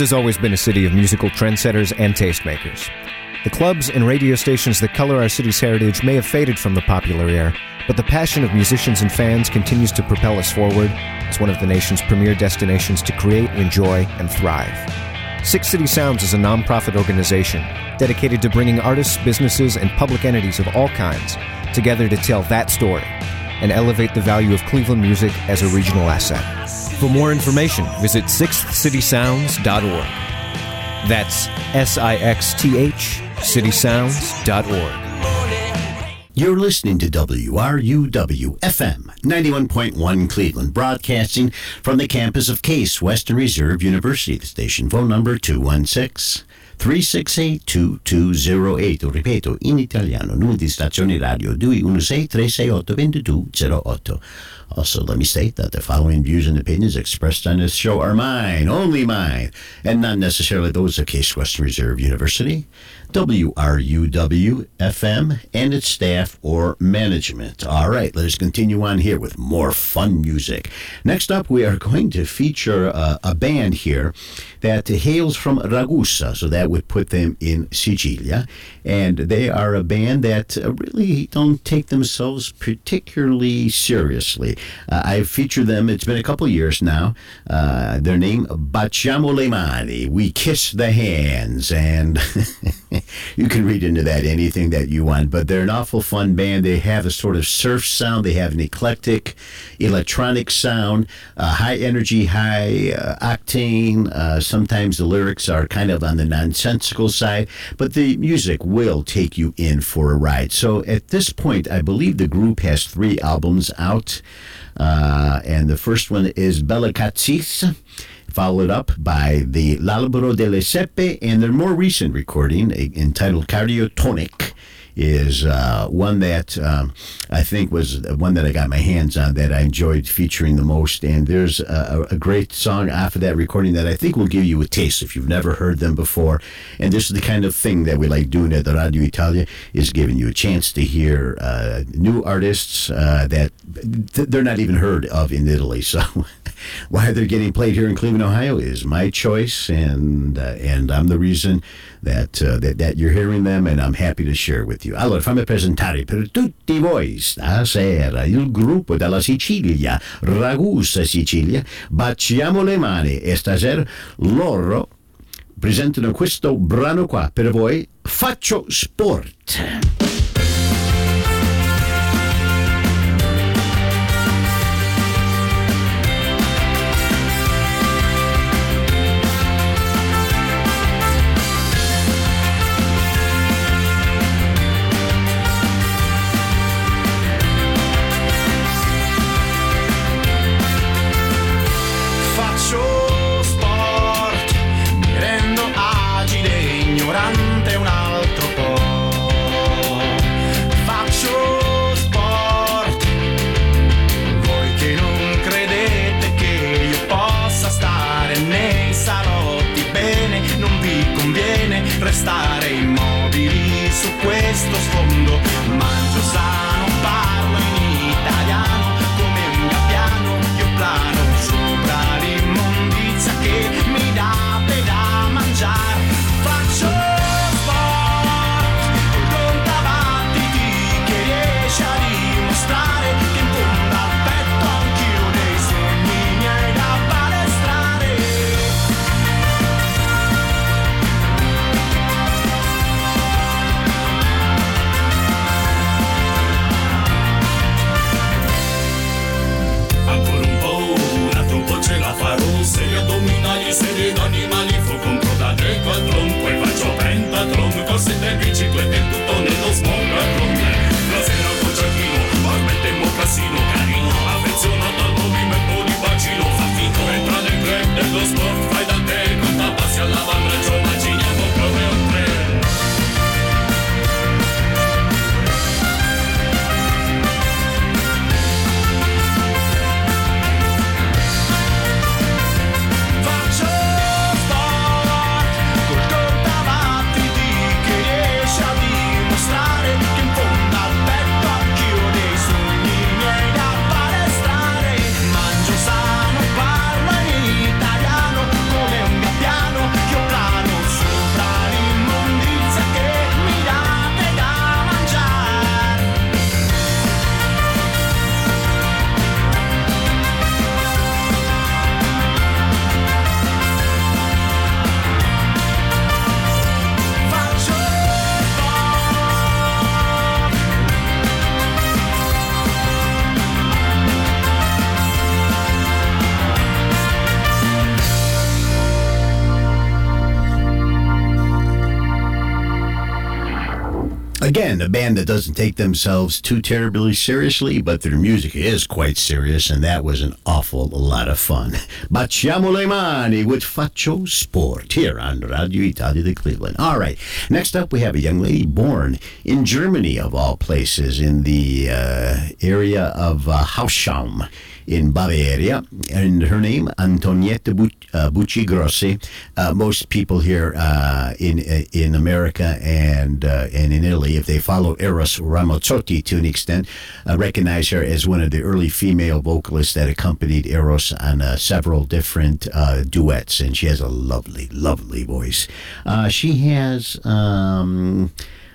Cleveland has always been a city of musical trendsetters and tastemakers. The clubs and radio stations that color our city's heritage may have faded from the popular air, but the passion of musicians and fans continues to propel us forward as one of the nation's premier destinations to create, enjoy, and thrive. Sixth City Sounds is a nonprofit organization dedicated to bringing artists, businesses, and public entities of all kinds together to tell that story and elevate the value of Cleveland music as a regional asset. For more information, visit sixthcitysounds.org. That's S I X T H citysounds.org. You're listening to WRUW FM 91.1 Cleveland, broadcasting from the campus of Case Western Reserve University. The station phone number 216 368 2208. Ripeto, in italiano, numero di stazione radio 216 368 2208. Also, let me state that the following views and opinions expressed on this show are mine, only mine, and not necessarily those of Case Western Reserve University, WRUW FM, and its staff or management. All right, let us continue on here with more fun music. Next up, we are going to feature uh, a band here that hails from Ragusa, so that would put them in Sicilia, and they are a band that uh, really don't take themselves particularly seriously. Uh, I've featured them, it's been a couple years now. Uh, their name, Baciamo le mani, we kiss the hands, and you can read into that anything that you want, but they're an awful fun band. They have a sort of surf sound, they have an eclectic electronic sound, uh, high energy, high uh, octane. Uh, sometimes the lyrics are kind of on the nonsensical side, but the music will take you in for a ride. So at this point, I believe the group has three albums out. Uh, and the first one is Bella Cazzis, followed up by the L'Albero delle Seppe, and their more recent recording entitled Cardiotonic is uh, one that um, I think was one that I got my hands on that I enjoyed featuring the most. And there's a, a, great song off of that recording that I think will give you a taste if you've never heard them before. And this is the kind of thing that we like doing at the Radio Italia is giving you a chance to hear uh, new artists uh, that th- they're not even heard of in Italy. So why they're getting played here in Cleveland, Ohio is my choice, and uh, and I'm the reason that, uh, that that you're hearing them, and I'm happy to share with you. Allora, fammi presentare per tutti voi stasera il gruppo dalla Sicilia, Ragusa Sicilia, Baciamo le mani e stasera loro presentano questo brano qua per voi, Faccio Sport. jest to słowo Senin annen Again, a band that doesn't take themselves too terribly seriously, but their music is quite serious, and that was an awful lot of fun. Baciamo le mani with Faccio Sport here on Radio Italia de Cleveland. All right, next up we have a young lady born in Germany, of all places, in the uh, area of uh, in Bavaria, and her name Antonietta uh, Bucci Grossi. Uh, most people here uh, in uh, in America and uh, and in Italy, if they follow Eros Ramazzotti to an extent, uh, recognize her as one of the early female vocalists that accompanied Eros on several different duets, and she has a lovely, lovely voice. she has. Um,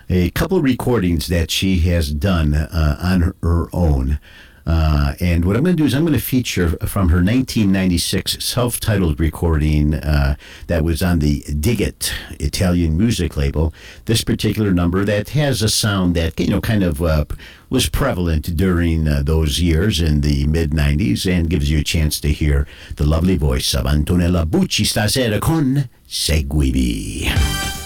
a couple recordings that she has done on her, her own. Uh, and what I'm going to do is I'm going to feature from her 1996 self-titled recording uh, that was on the Digit Italian music label. This particular number that has a sound that you know kind of uh, was prevalent during uh, those years in the mid 90s, and gives you a chance to hear the lovely voice of Antonella Bucci stasera con Seguimi.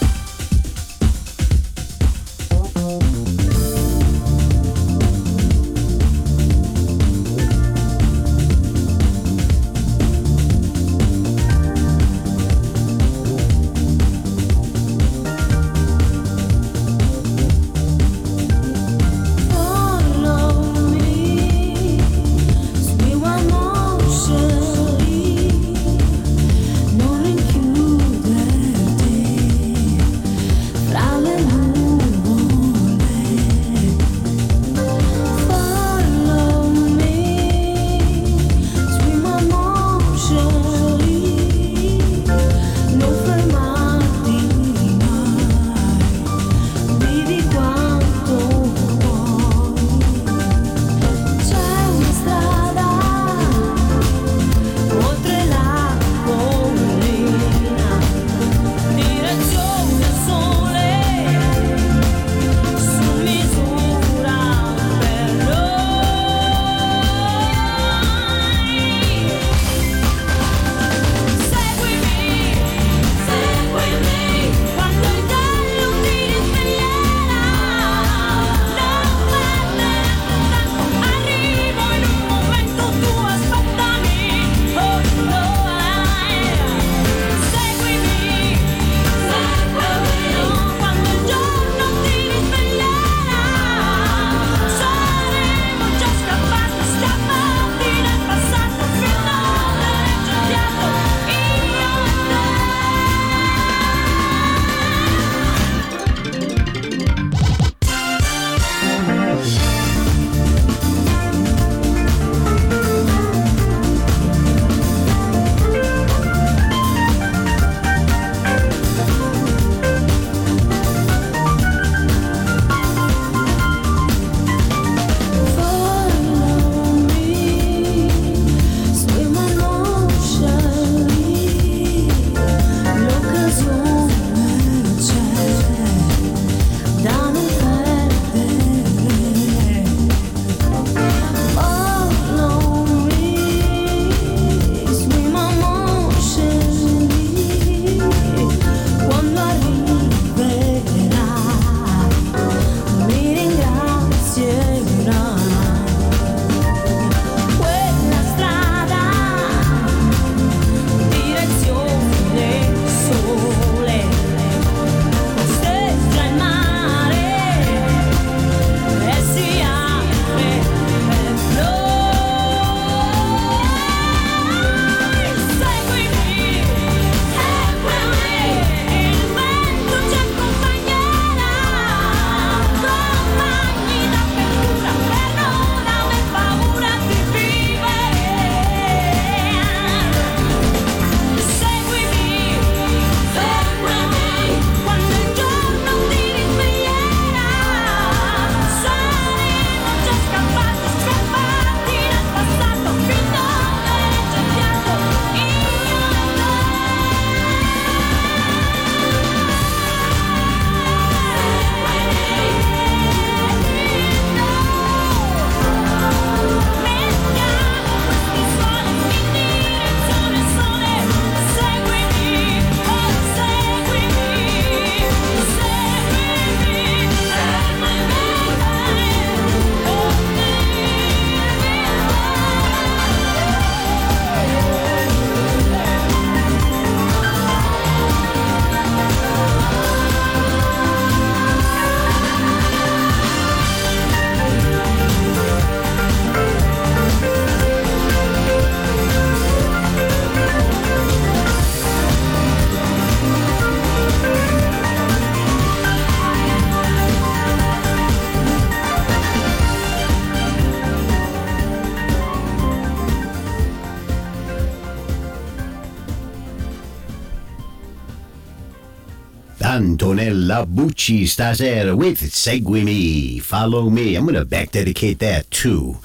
Antonella Bucci stasera with Segui Me, Follow Me. I'm going to back dedicate that to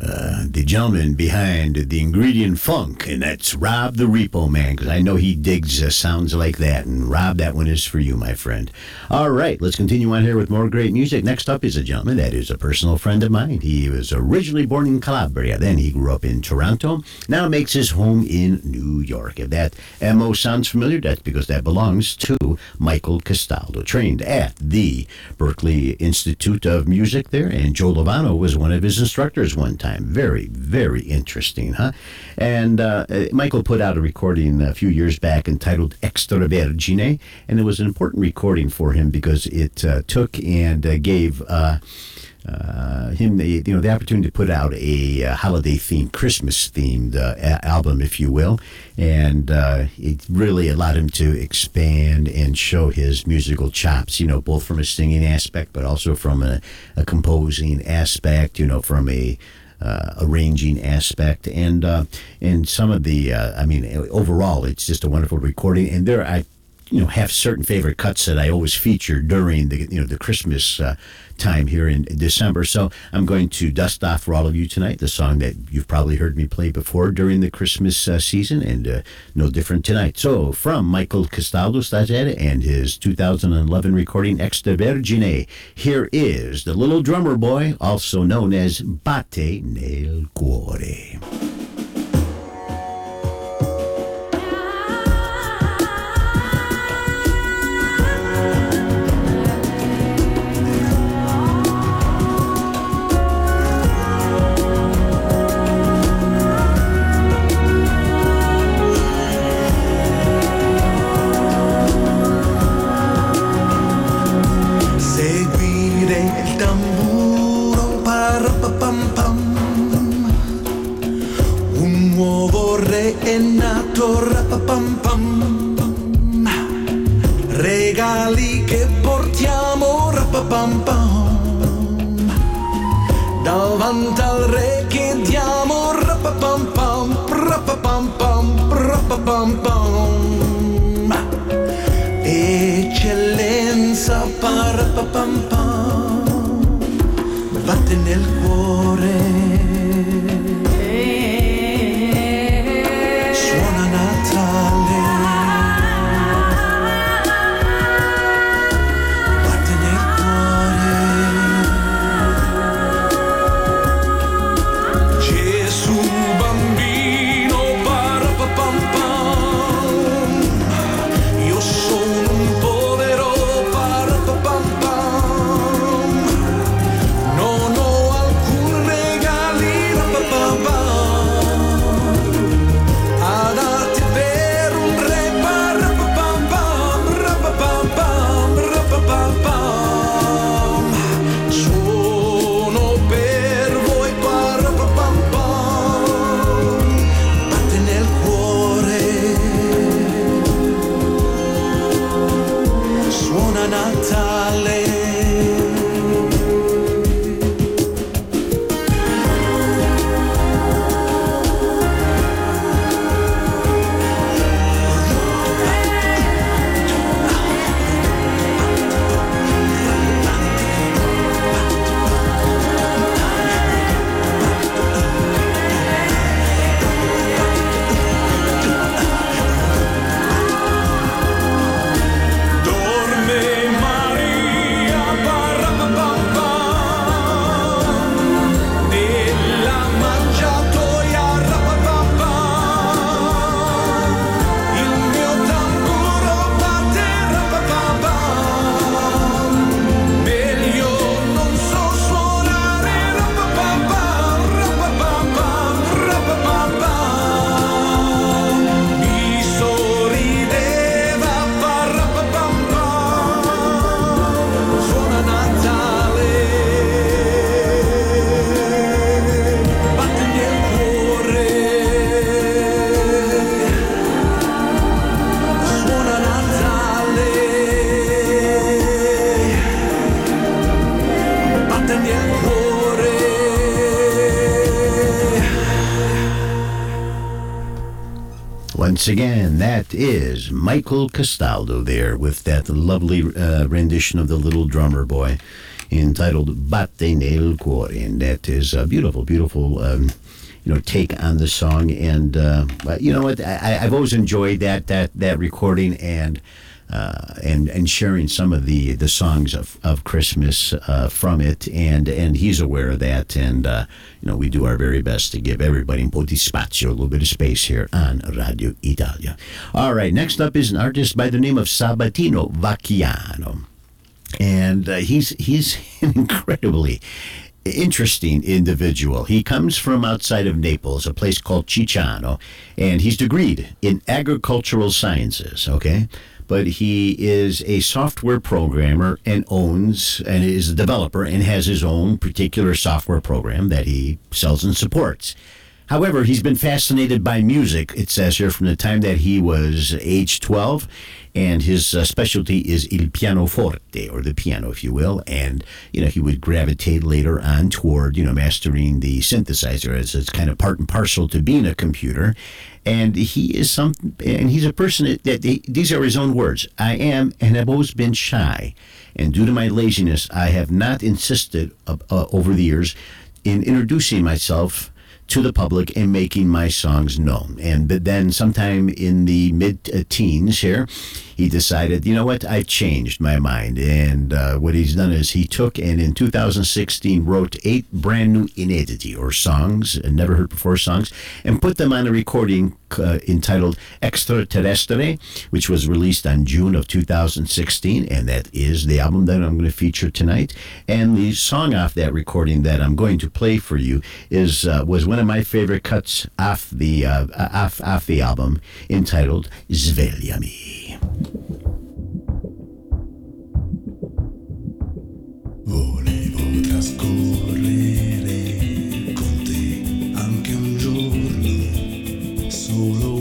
uh, the gentleman behind the ingredient funk, and that's Rob the Repo Man, because I know he digs uh, sounds like that. And Rob, that one is for you, my friend. All right, let's continue on here with more great music. Next up is a gentleman that is a personal friend of mine. He was originally born in Calabria, then he grew up in Toronto, now makes his home in New York. If that MO sounds familiar, that's because that belongs to Michael Castaldo, trained at the Berklee Institute of Music there, and Joe Lovano was one of his instructors one time. Very, very interesting, huh? And uh, uh, Michael put out a recording a few years back entitled Extra Vergine, and it was an important recording for him because it uh, took and uh, gave. Uh, him the you know the opportunity to put out a uh, holiday themed Christmas themed uh, a- album, if you will, and uh, it really allowed him to expand and show his musical chops. You know, both from a singing aspect, but also from a, a composing aspect. You know, from a uh, arranging aspect and uh, and some of the uh, I mean overall it's just a wonderful recording and there I you know have certain favorite cuts that I always feature during the you know the Christmas uh, time here in December. So I'm going to dust off for all of you tonight the song that you've probably heard me play before during the Christmas uh, season, and uh, no different tonight. So from Michael Castaldo Stasera and his 2011 recording Extra Vergine, here is the little drummer boy, also known as Batte nel cuore. È nato rapapam pam Regali che portiamo rapapam pam Davanti al re chiediamo rapapam pam rapapam pam rapapam pam Eccellenza parapapam pam batte nel cuore Once again, that is Michael Castaldo there with that lovely uh, rendition of the little drummer boy entitled Batte nel cuore. And that is a beautiful, beautiful. Um, you know, take on the song, and uh, you know what? I, I've always enjoyed that that that recording, and uh, and and sharing some of the the songs of, of Christmas uh, from it, and and he's aware of that, and uh, you know we do our very best to give everybody in po' spazio, a little bit of space here on Radio Italia. All right, next up is an artist by the name of Sabatino Vacchiano, and uh, he's he's an incredibly interesting individual. He comes from outside of Naples, a place called Cicciano, and he's degreed in agricultural sciences. Okay but he is a software programmer and owns and is a developer and has his own particular software program that he sells and supports. However, he's been fascinated by music, it says here, from the time that he was age 12 and his uh, specialty is il pianoforte or the piano if you will and you know he would gravitate later on toward you know mastering the synthesizer as it's kind of part and parcel to being a computer. And he is some and he's a person that, that these are his own words. I am and have always been shy and due to my laziness i have not insisted uh, uh, over the years in introducing myself to the public and making my songs known. And but then, sometime in the mid teens here, he decided, you know what, I've changed my mind. And uh, what he's done is he took and in 2016 wrote eight brand new inediti or songs, never heard before songs, and put them on a recording uh, entitled Extraterrestre, which was released on June of 2016. And that is the album that I'm going to feature tonight. And the song off that recording that I'm going to play for you is uh, was one of my favorite cuts off the uh, off, off the album entitled Svegliami. Volevo trascorrere solo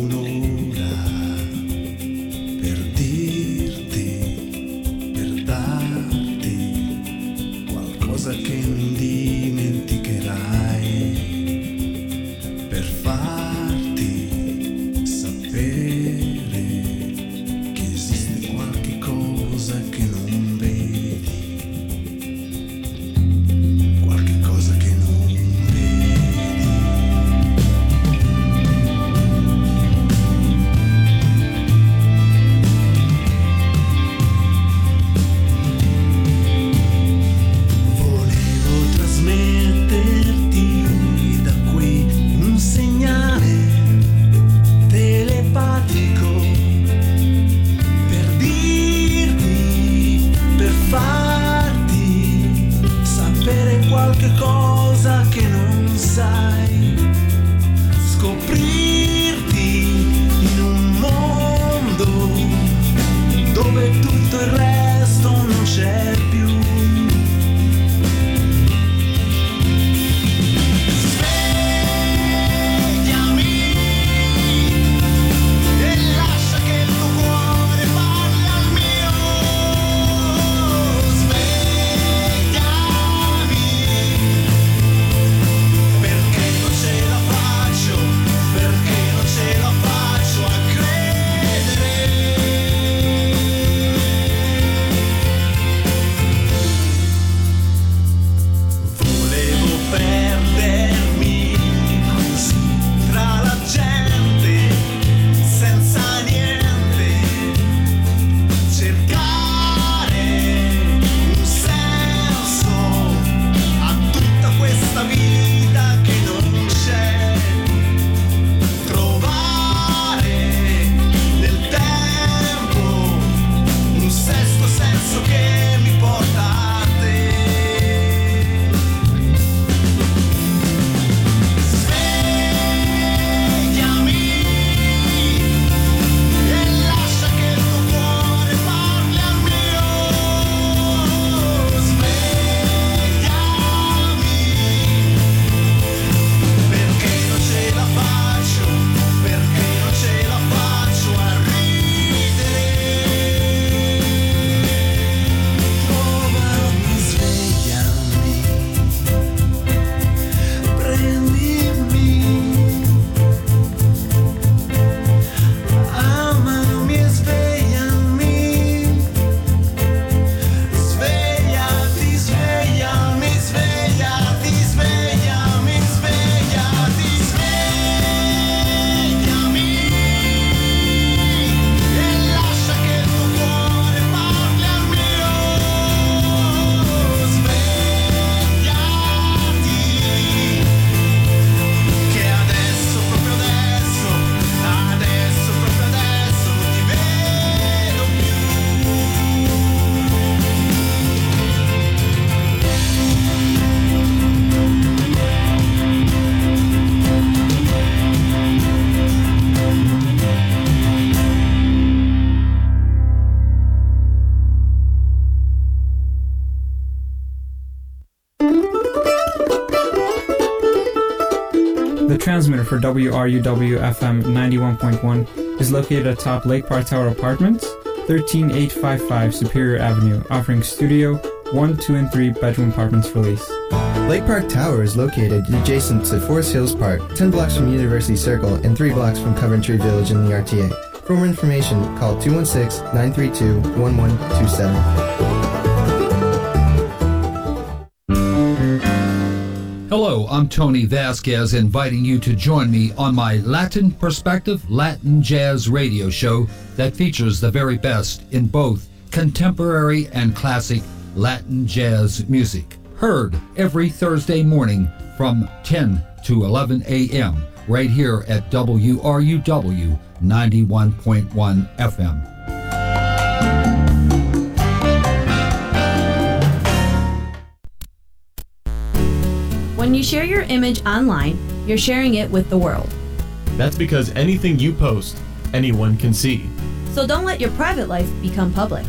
qualche cosa che non sai, WRUW FM 91.1 is located atop Lake Park Tower Apartments, 13855 Superior Avenue, offering studio, 1, 2, and 3 bedroom apartments for lease. Lake Park Tower is located adjacent to Forest Hills Park, 10 blocks from University Circle, and 3 blocks from Coventry Village in the RTA. For more information, call 216 932 1127. I'm Tony Vasquez, inviting you to join me on my Latin Perspective Latin Jazz radio show that features the very best in both contemporary and classic Latin jazz music. Heard every Thursday morning from 10 to 11 a.m. right here at WRUW 91.1 FM. When you share your image online, you're sharing it with the world. That's because anything you post, anyone can see. So don't let your private life become public.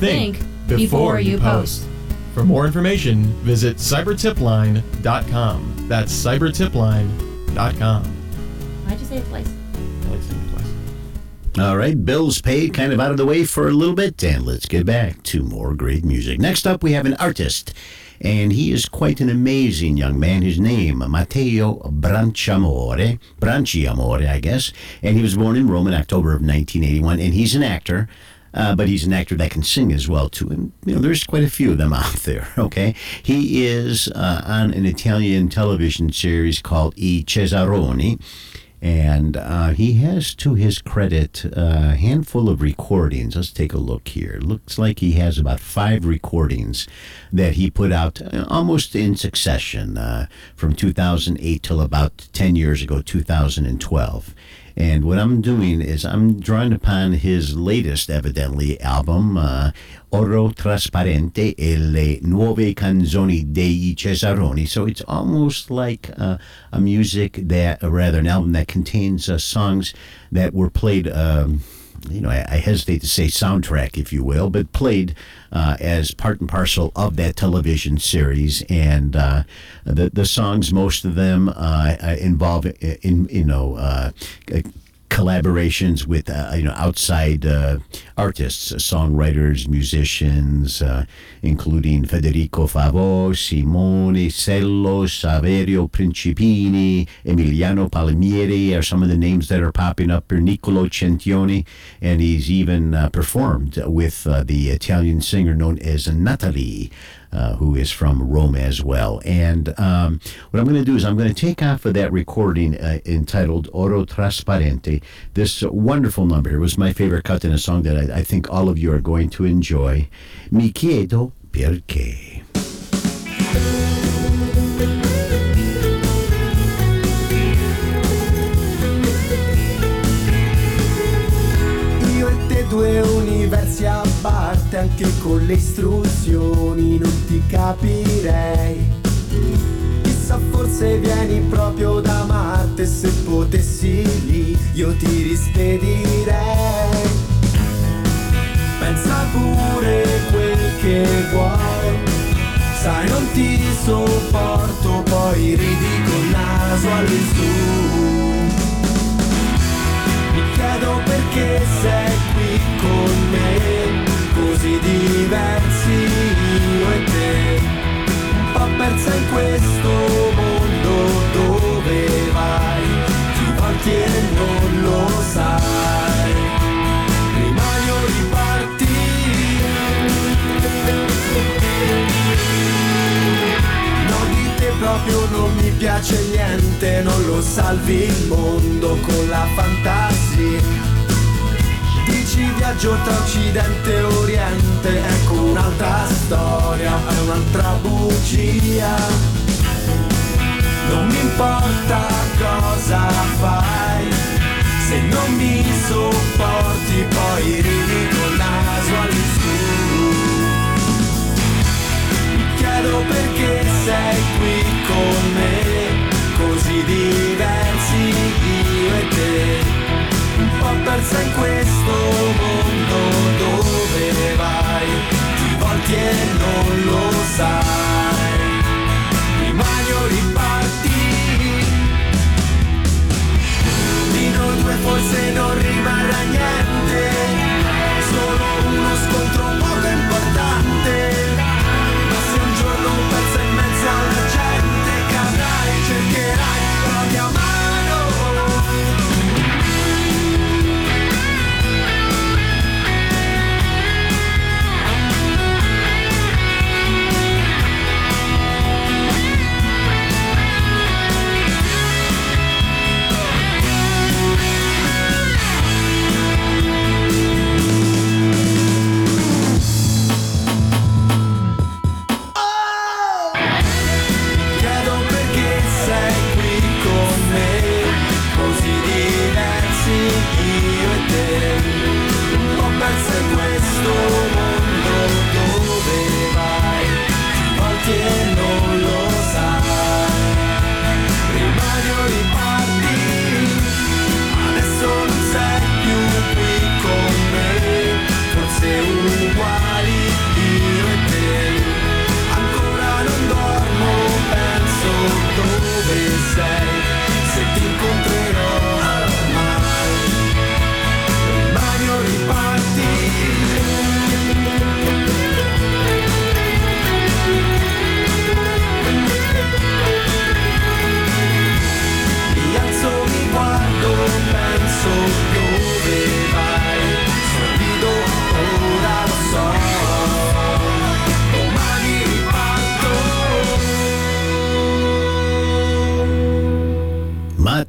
Think, before, you post. For more information, visit cybertipline.com. That's cybertipline.com. Why'd you say it twice? I like saying it twice. All right, bills paid, kind of out of the way for a little bit, and let's get back to more great music. Next up, we have an artist, and he is quite an amazing young man. His name, Matteo Branciamore, Branciamore, I guess, and he was born in Rome in October of 1981, and he's an actor. Uh, but he's an actor that can sing as well too, and you know there's quite a few of them out there. Okay, he is uh, on an Italian television series called I Cesaroni, and uh, he has to his credit a handful of recordings. Let's take a look here. Looks like he has about five recordings that he put out uh, almost in succession uh, from 2008 till about 10 years ago, 2012. And what I'm doing is I'm drawing upon his latest, evidently, album, uh, Oro Trasparente e le nuove canzoni dei Cesaroni. So it's almost like uh, a music that, or rather, an album that contains uh, songs that were played. Um, you know, I, I, hesitate to say soundtrack, if you will, but played uh, as part and parcel of that television series. And uh, the the songs, most of them uh, involve, in you know collaborations with uh, you know outside uh, artists, songwriters, musicians, uh, including Federico Favò, Simone Sello, Saverio Principini, Emiliano Palmieri are some of the names that are popping up here. Niccolo Centioni, and he's even uh, performed with uh, the Italian singer known as Nathalie. Uh, who is from Rome as well. And um, what I'm going to do is I'm going to take off of that recording uh, entitled Oro Trasparente. This wonderful number here was my favorite cut in a song that I, I think all of you are going to enjoy. Mi chiedo perché. Universi a parte anche con le istruzioni non ti capirei. Chissà forse vieni proprio da Marte se potessi lì io ti rispedirei. Pensa pure quel che vuoi. Sai non ti sopporto poi ridi col naso all'insù. Mi chiedo perché sei qui con me così diversi io e te, un po' persa in questo mondo dove vai, ti volti e non lo sai, rimani o riparti. No di te proprio non mi piace niente, non lo salvi il mondo con la fantasia dici viaggio tra occidente e oriente. Ecco un'altra storia, è un'altra bugia. Non mi importa cosa fai Se non mi sopporti poi ridi col naso all'insù Mi chiedo perché sei qui con me Così diversi persa in questo mondo dove vai, ti volti e non lo sai,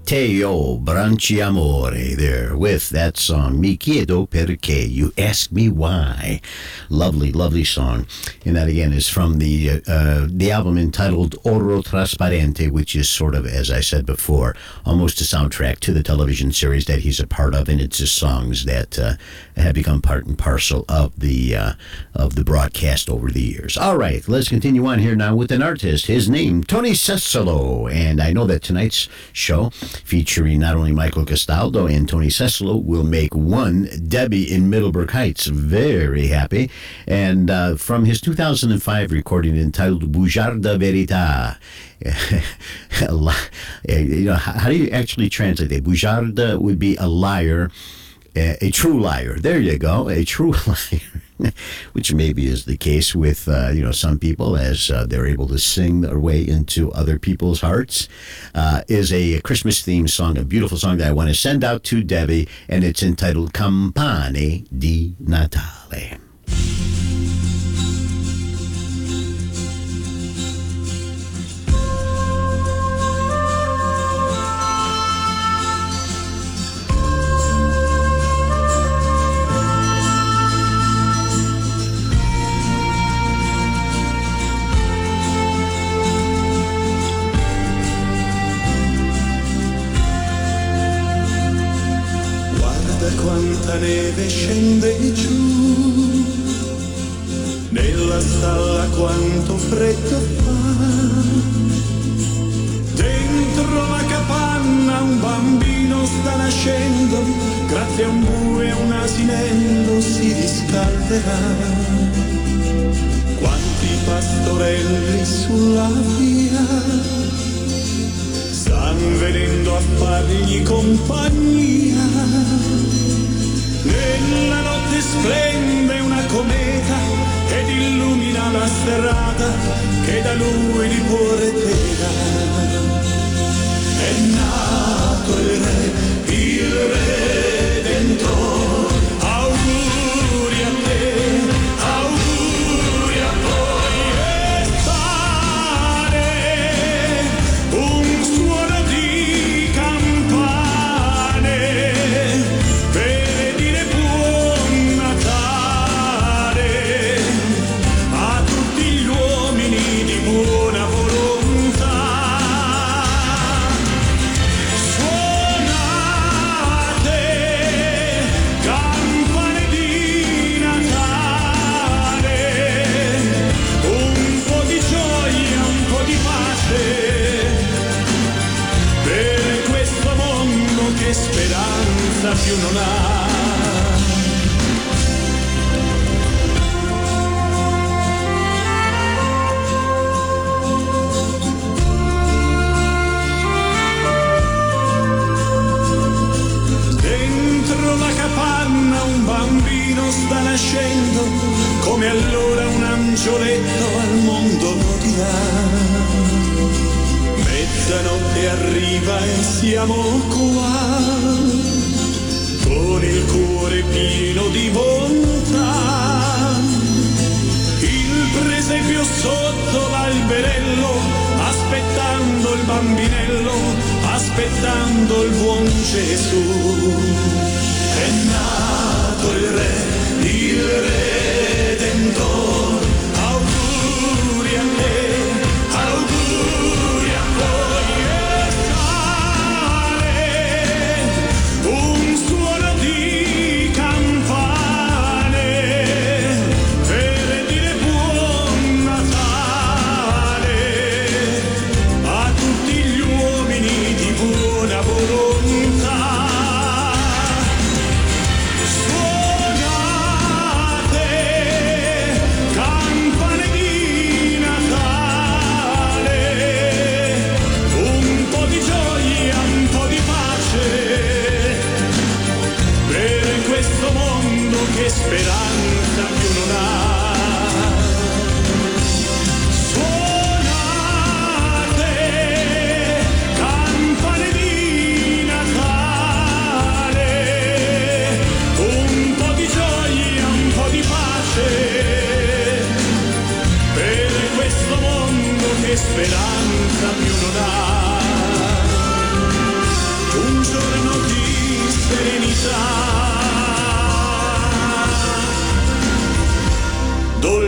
Matteo Branciamore there with that song Mi chiedo perché you ask me why. Lovely lovely song. And that again is from the uh, uh, the album entitled Oro Trasparente which is sort of as I said before almost a soundtrack to the television series that he's a part of. And it's just songs that uh, have become part and parcel of the uh, of the broadcast over the years. All right let's continue on here now with an artist. His name Tony Cesolo and I know that tonight's show featuring not only Michael Castaldo and Tony Cesolo will make one Debbie in Middleburg Heights very happy. And uh, from his 2005 recording entitled Bugiarda Verita. eh, you know, how, do you actually translate it? Bugiarda would be a liar, a, a true liar. There you go, a true liar. Which maybe is the case with uh, you know some people as uh, they're able to sing their way into other people's hearts. Uh, is a Christmas themed song, a beautiful song that I want to send out to Debbie, and it's entitled Campane di Natale. Quanta neve scende giù, nella stalla quanto freddo fa. Dentro la capanna un bambino sta nascendo, grazie a un bue e un asinello si riscalderà. Quanti pastorelli sulla via Stan venendo a fargli compagnia. Nella notte splende una cometa ed illumina la strada che da lui riporterà. È nato il re, come allora un angioletto al mondo dirà. Mezzanotte arriva e siamo qua, con il cuore pieno di bontà. Il presepio sotto l'alberello, aspettando il bambinello, aspettando il buon Gesù. È nato il re, il redentore.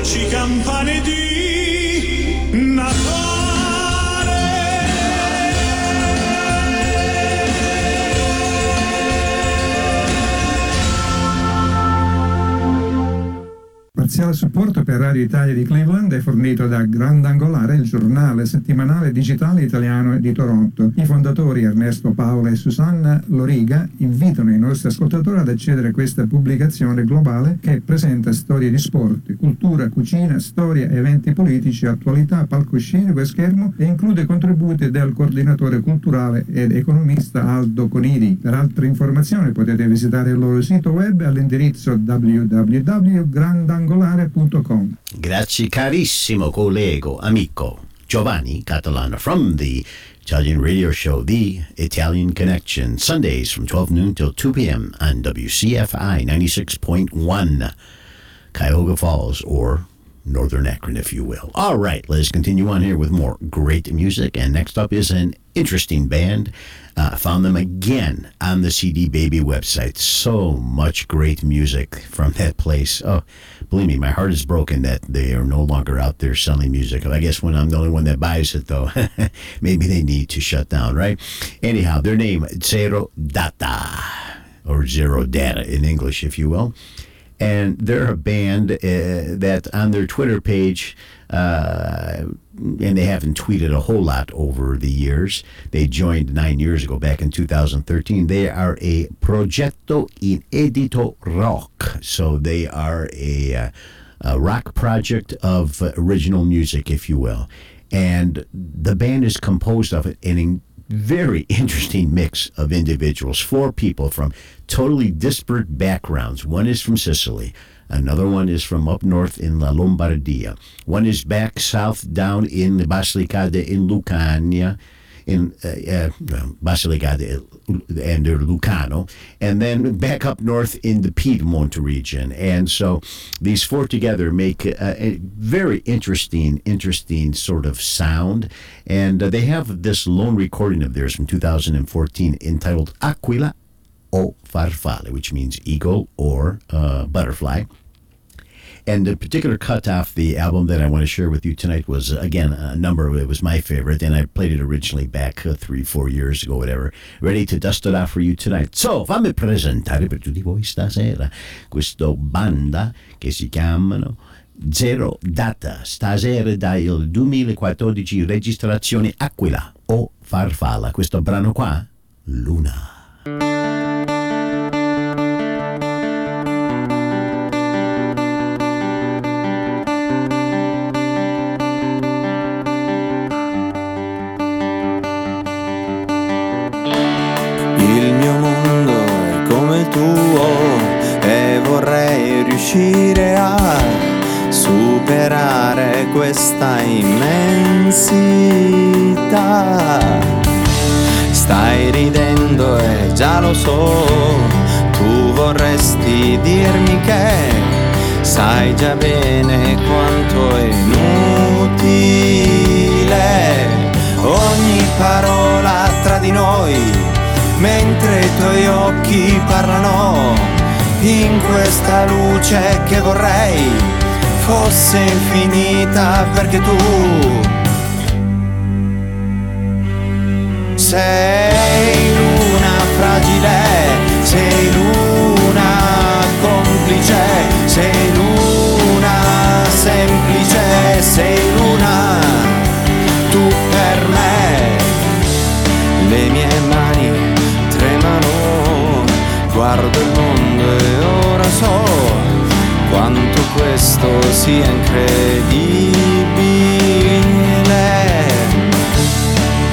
që i kam panë dy Parziale supporto per Radio Italia di Cleveland è fornito da Grandangolare, il giornale settimanale digitale italiano di Toronto. I fondatori Ernesto Paola e Susanna Loriga invitano i nostri ascoltatori ad accedere a questa pubblicazione globale che presenta storie di sport, cultura, cucina, storia, eventi politici, attualità, palcoscenico e schermo e include contributi del coordinatore culturale ed economista Aldo Conidi. Per altre informazioni potete visitare il loro sito web all'indirizzo www.grandangolare.com. Grazie carissimo collego, amico Giovanni Catalana from the Italian radio show, The Italian Connection, Sundays from 12 noon till 2 p.m. on WCFI 96.1, Cuyahoga Falls, or Northern Akron, if you will. All right, let's continue on here with more great music. And next up is an interesting band. Uh, found them again on the CD Baby website. So much great music from that place. Oh, believe me, my heart is broken that they are no longer out there selling music. I guess when I'm the only one that buys it, though, maybe they need to shut down, right? Anyhow, their name, Zero Data, or Zero Data in English, if you will and they're a band uh, that on their Twitter page, uh, and they haven't tweeted a whole lot over the years. They joined nine years ago, back in 2013. They are a progetto inedito rock, so they are a, uh, a rock project of original music, if you will. And the band is composed of an very interesting mix of individuals. Four people from totally disparate backgrounds. One is from Sicily. Another one is from up north in La Lombardia. One is back south down in the Basilicata in Lucania, in uh, uh, Basilicata and Lucano, and then back up north in the Piedmont region. And so these four together make a, a very interesting, interesting sort of sound. And uh, they have this lone recording of theirs from 2014 entitled Aquila o Farfalle, which means eagle or uh, butterfly. And the particular cut off the album that I want to share with you tonight was, again, a number. It was my favorite, and I played it originally back uh, three, four years ago, whatever. Ready to dust it off for you tonight. So, fammi presentare per tutti voi stasera questo banda che si chiamano Zero Data. Stasera dal 2014 registrazione Aquila o Farfalla. Questo brano qua, Luna. Riuscire a superare questa immensità. Stai ridendo e già lo so, tu vorresti dirmi che sai già bene quanto è inutile ogni parola tra di noi mentre i tuoi occhi parlano in questa luce che vorrei fosse infinita perché tu sei luna fragile, sei luna complice, sei luna semplice, sia incredibile.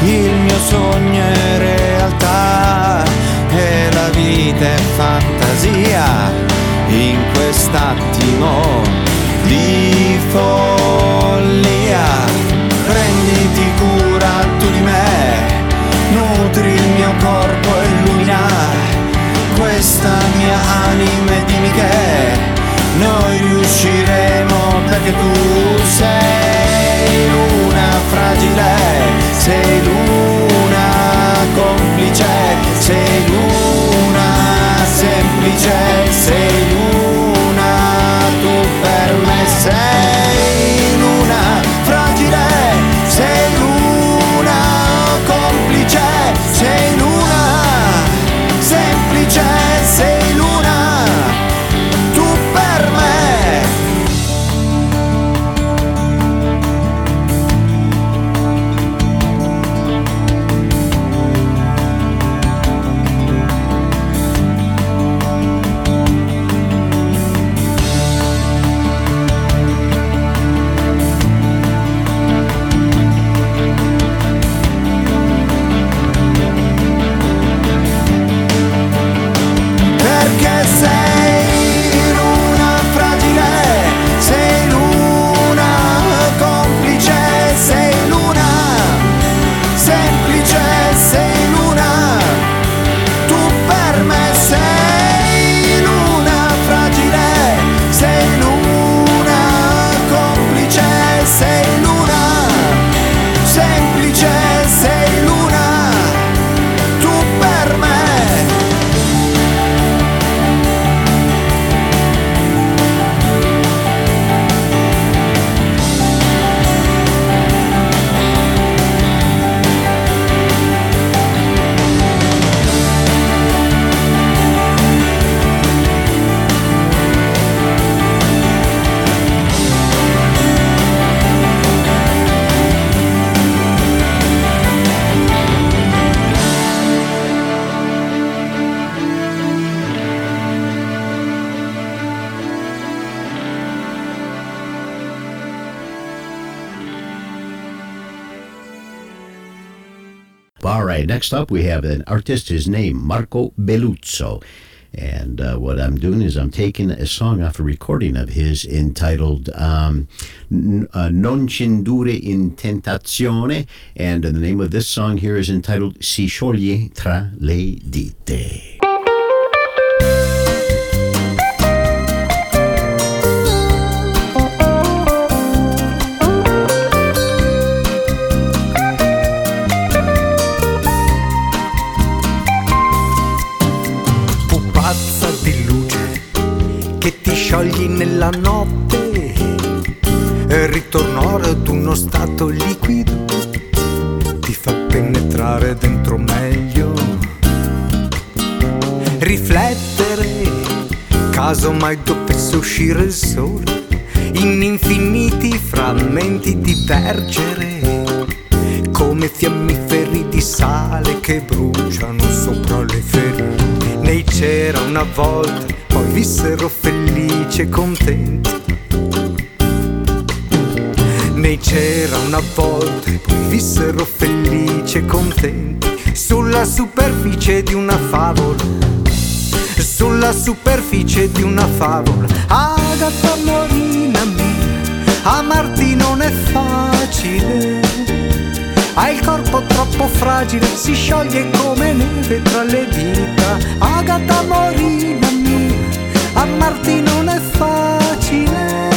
Il mio sogno è realtà e la vita è fantasia in quest'attimo di follia. che tu sei una fragile next up we have an artist, his name, Marco Belluzzo. And uh, what I'm doing is I'm taking a song off a recording of his entitled um, uh, Non Ci Indurre in Tentazione. And the name of this song here is entitled Si scioglie tra le dita. In infiniti frammenti divergere come fiammiferi di sale che bruciano sopra le ferite. Nei c'era una volta, poi vissero felici e contenti. Nei c'era una volta, poi vissero felici e contenti. Sulla superficie di una favola, sulla superficie di una favola. Agata Morina amarti non è facile. Hai il corpo troppo fragile, si scioglie come neve tra le dita. Agata Morina mia, amarti non è facile.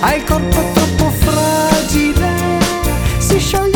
Hai il corpo troppo fragile, si scioglie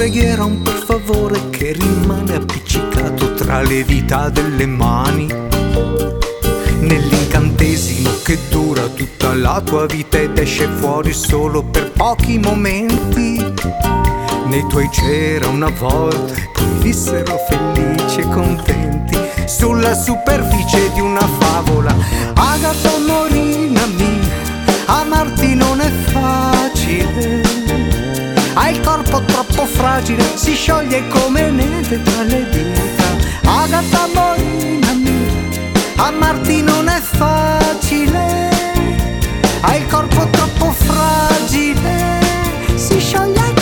preghiera un per favore che rimane appiccicato tra le dita delle mani. Nell'incantesimo che dura tutta la tua vita ed esce fuori solo per pochi momenti. Nei tuoi c'era una volta poi vissero felici e contenti sulla superficie di una favola. Agata Morina mia, amarti non è facile. Il corpo troppo fragile, si scioglie come neve tra le dita. Agata Morina mia, amarti non è facile. Hai il corpo troppo fragile, si scioglie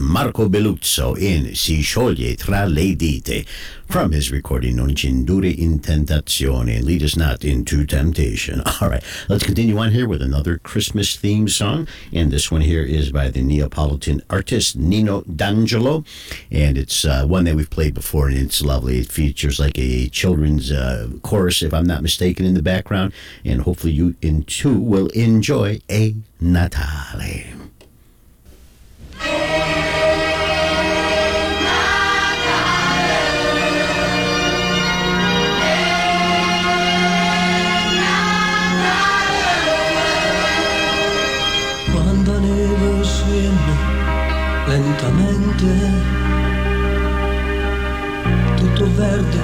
Marco Belluzzo in Si scioglie tra le dita from his recording Non Ci Indurre in Tentazione, Lead Us Not into Temptation. All right, let's continue on here with another Christmas theme song, and this one here is by the Neapolitan artist Nino D'Angelo, and it's uh, one that we've played before, and it's lovely. It features like a children's uh, chorus, if I'm not mistaken, in the background, and hopefully you in too will enjoy a Natale. Verde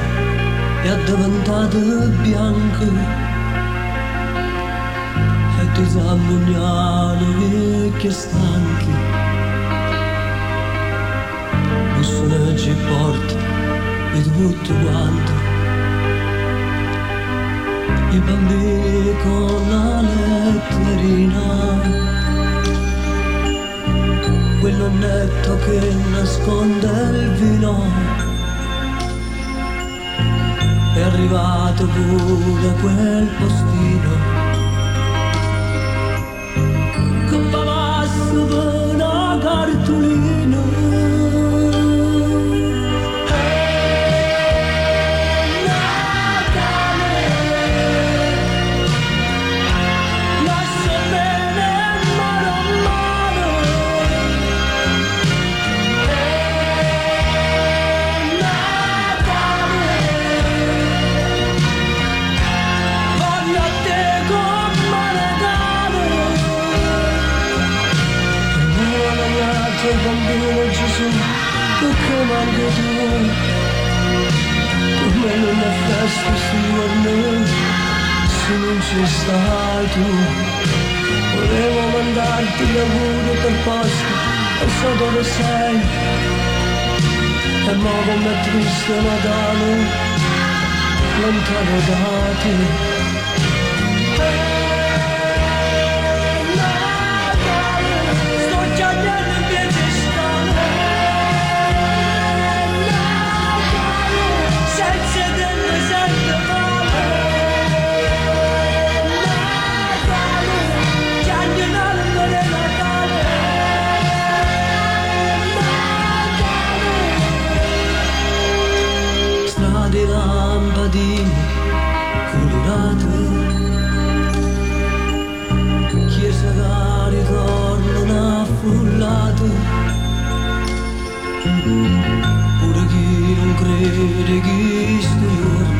è diventato bianco e ti zammugnano vecchie stanchi. Nessuno ci porta e tutto quanto. I bambini con la letterina quel nonnetto che nasconde il vino è arrivato pure quel postino. Con pavasso per una cartolina non è festa sti giorni Se non ci stai tu Volevo mandarti l'augurio per posta E so dove sei E mo come triste Natale lontano da te. Chi non crede che sto giorno dice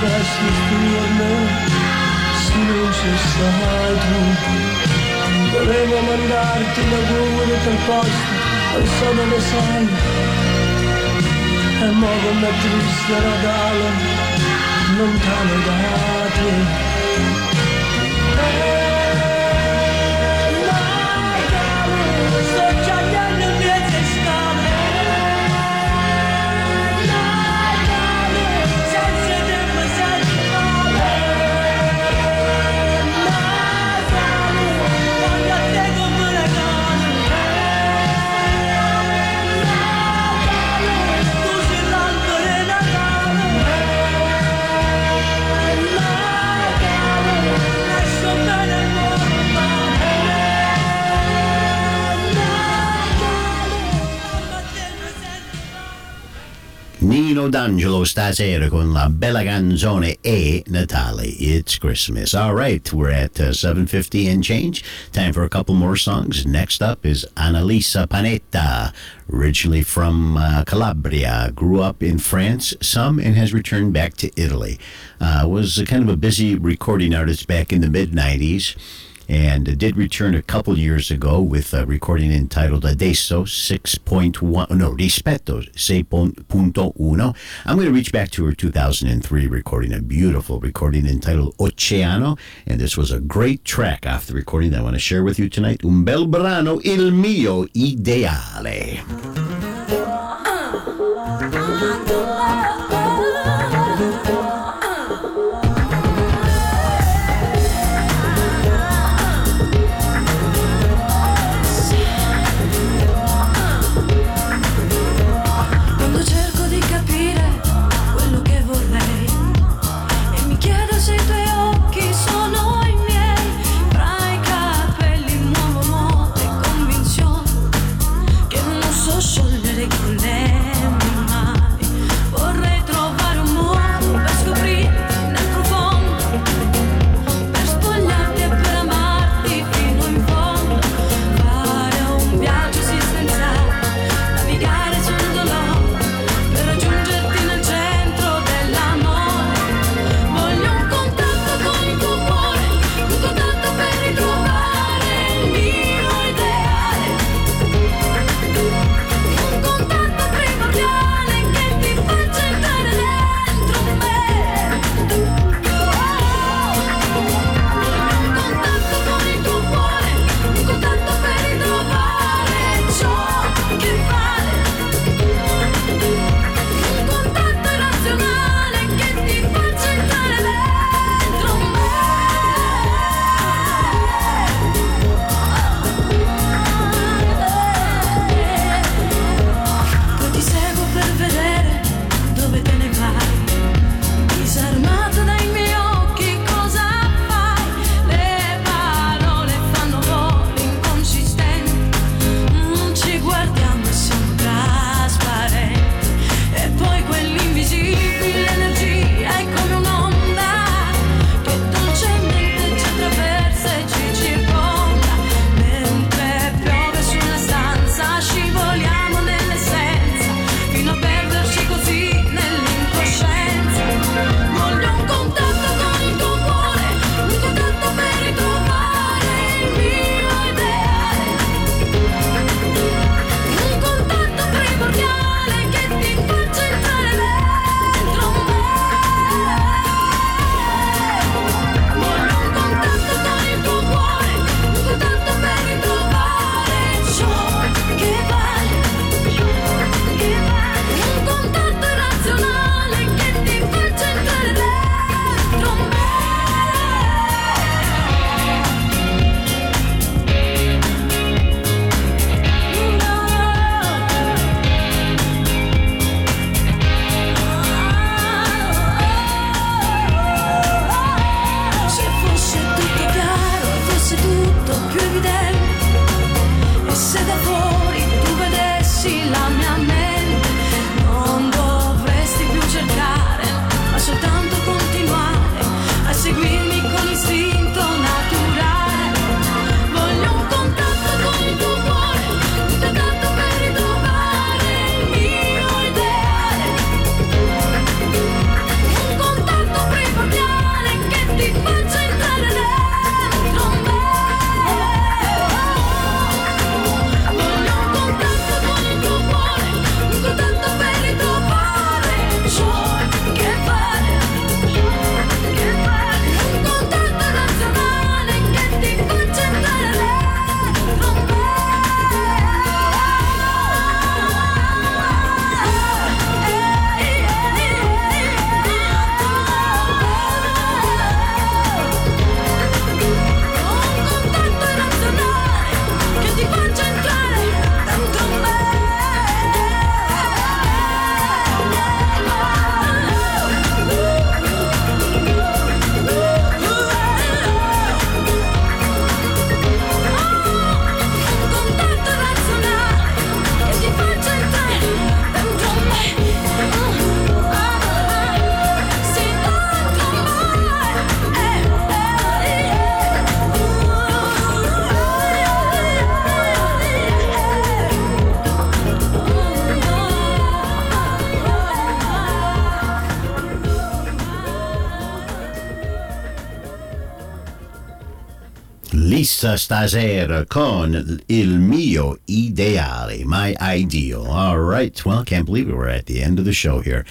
Festa sti giorni se non ci stai tu Volevo mandarti l'augurio per posta Poi so dove sei E mo come triste Natale Lontano da te Nino D'Angelo stasera con la bella canzone E Natale. It's Christmas. All right, we're at uh, 7.50 and change. Time for a couple more songs. Next up is Annalisa Panetta, originally from uh, Calabria, grew up in France, some, and has returned back to Italy. Uh, was kind of a busy recording artist back in the mid-90s and did return a couple years ago with a recording entitled uh, Adesso 6.1, no, Rispetto 6.1. I'm going to reach back to her 2003 recording, a beautiful recording entitled Oceano, and this was a great track off the recording that I want to share with you tonight. Un bel brano, Il mio ideale. Uh, uh, Chissà stasera con il mio ideale, my ideal. All right. Well, can't believe. We're at the end of the show here.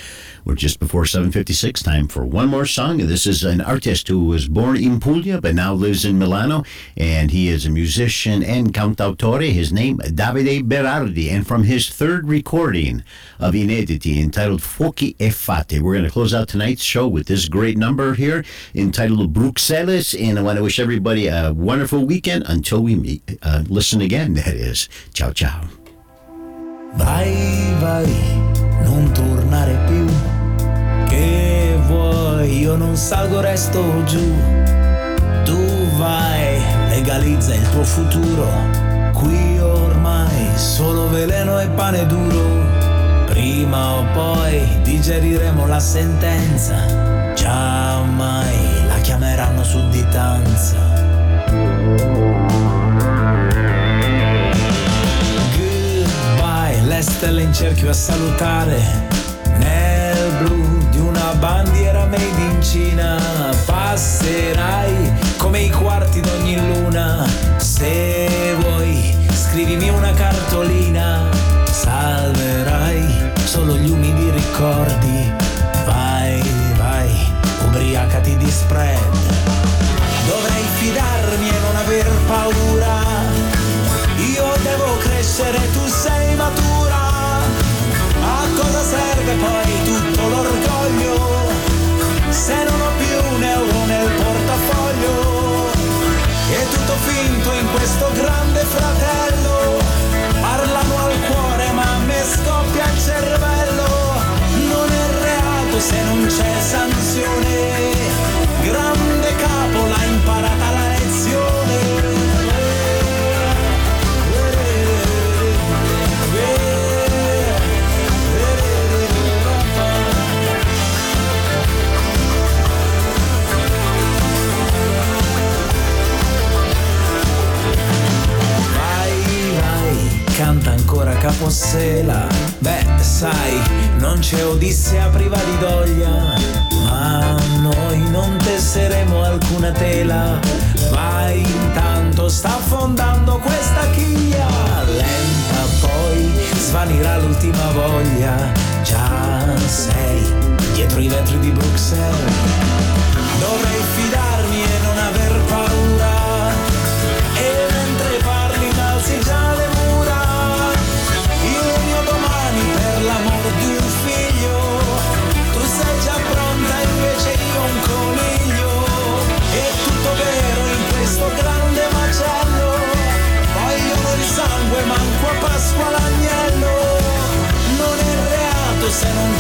We're just before 7:56. Time for one more song. This is an artist who was born in Puglia but now lives in Milano, and he is a musician and cantautore. His name Davide Berardi, and from his third recording of Inediti entitled Fuochi e Fate, we're going to close out tonight's show with this great number here entitled Bruxelles. And I want to wish everybody a wonderful weekend until we meet, uh, listen again. That is, ciao ciao. Vai, vai, non tornare più. Che vuoi, io non salgo, resto giù. Tu vai, legalizza il tuo futuro. Qui ormai solo veleno e pane duro. Prima o poi digeriremo la sentenza. Già mai la chiameranno sudditanza. Goodbye, le stelle in cerchio a salutare. Una bandiera made in Cina. Passerai come i quarti d'ogni luna. Se vuoi, scrivimi una cartolina. Salverai solo gli umidi ricordi. Vai, vai, ubriacati di spread. Questo grande fratello. Parlano al cuore ma a me scoppia il cervello. Non è reato se non c'è sanzione. Ancora Capossela. Beh, sai, non c'è Odissea priva di doglia, ma noi non tesseremo alcuna tela. Vai, intanto sta affondando questa chiglia. Lenta poi svanirà l'ultima voglia. Già sei dietro i vetri di Bruxelles. Dovrei fidarmi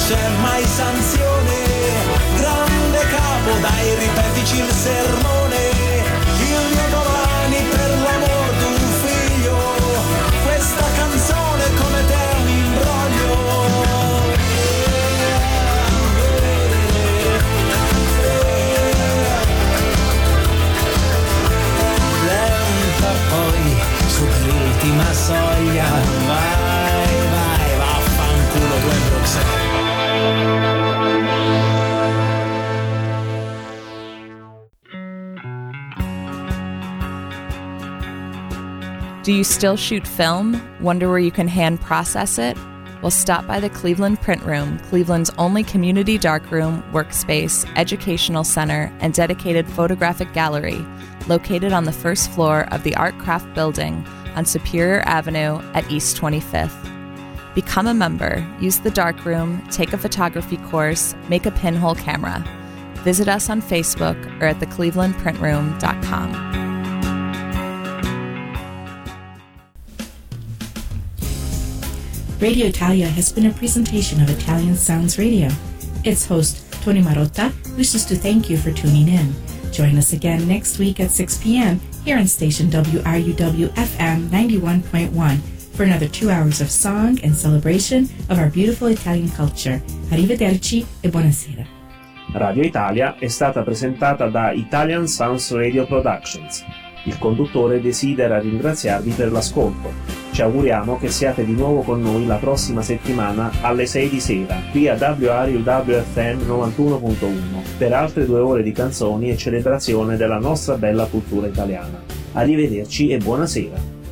c'è mai sanzione? Grande capo dai ripetici il sermone. Il mio domani per l'amor di un figlio. Questa canzone come te è un imbroglio Lenta poi superi l'ultima soglia Do you still shoot film? Wonder where you can hand process it? Well, stop by the Cleveland Print Room, Cleveland's only community darkroom, workspace, educational center, and dedicated photographic gallery, located on the first floor of the Artcraft Building on Superior Avenue at East 25th. Become a member, use the darkroom, take a photography course, make a pinhole camera. Visit us on Facebook or at theclevelandprintroom.com. Radio Italia has been a presentation of Italian Sounds Radio. Its host, Tony Marotta, wishes to thank you for tuning in. Join us again next week at 6 p.m. here on station WRUW FM 91.1 for another two hours of song and celebration of our beautiful Italian culture. Arrivederci e buonasera. Radio Italia è stata presentata da Italian Sounds Radio Productions. Il conduttore desidera ringraziarvi per l'ascolto. Ci auguriamo che siate di nuovo con noi la prossima settimana alle 6 di sera, qui a WRUWFM 91.1, per altre due ore di canzoni e celebrazione della nostra bella cultura italiana. Arrivederci e buonasera.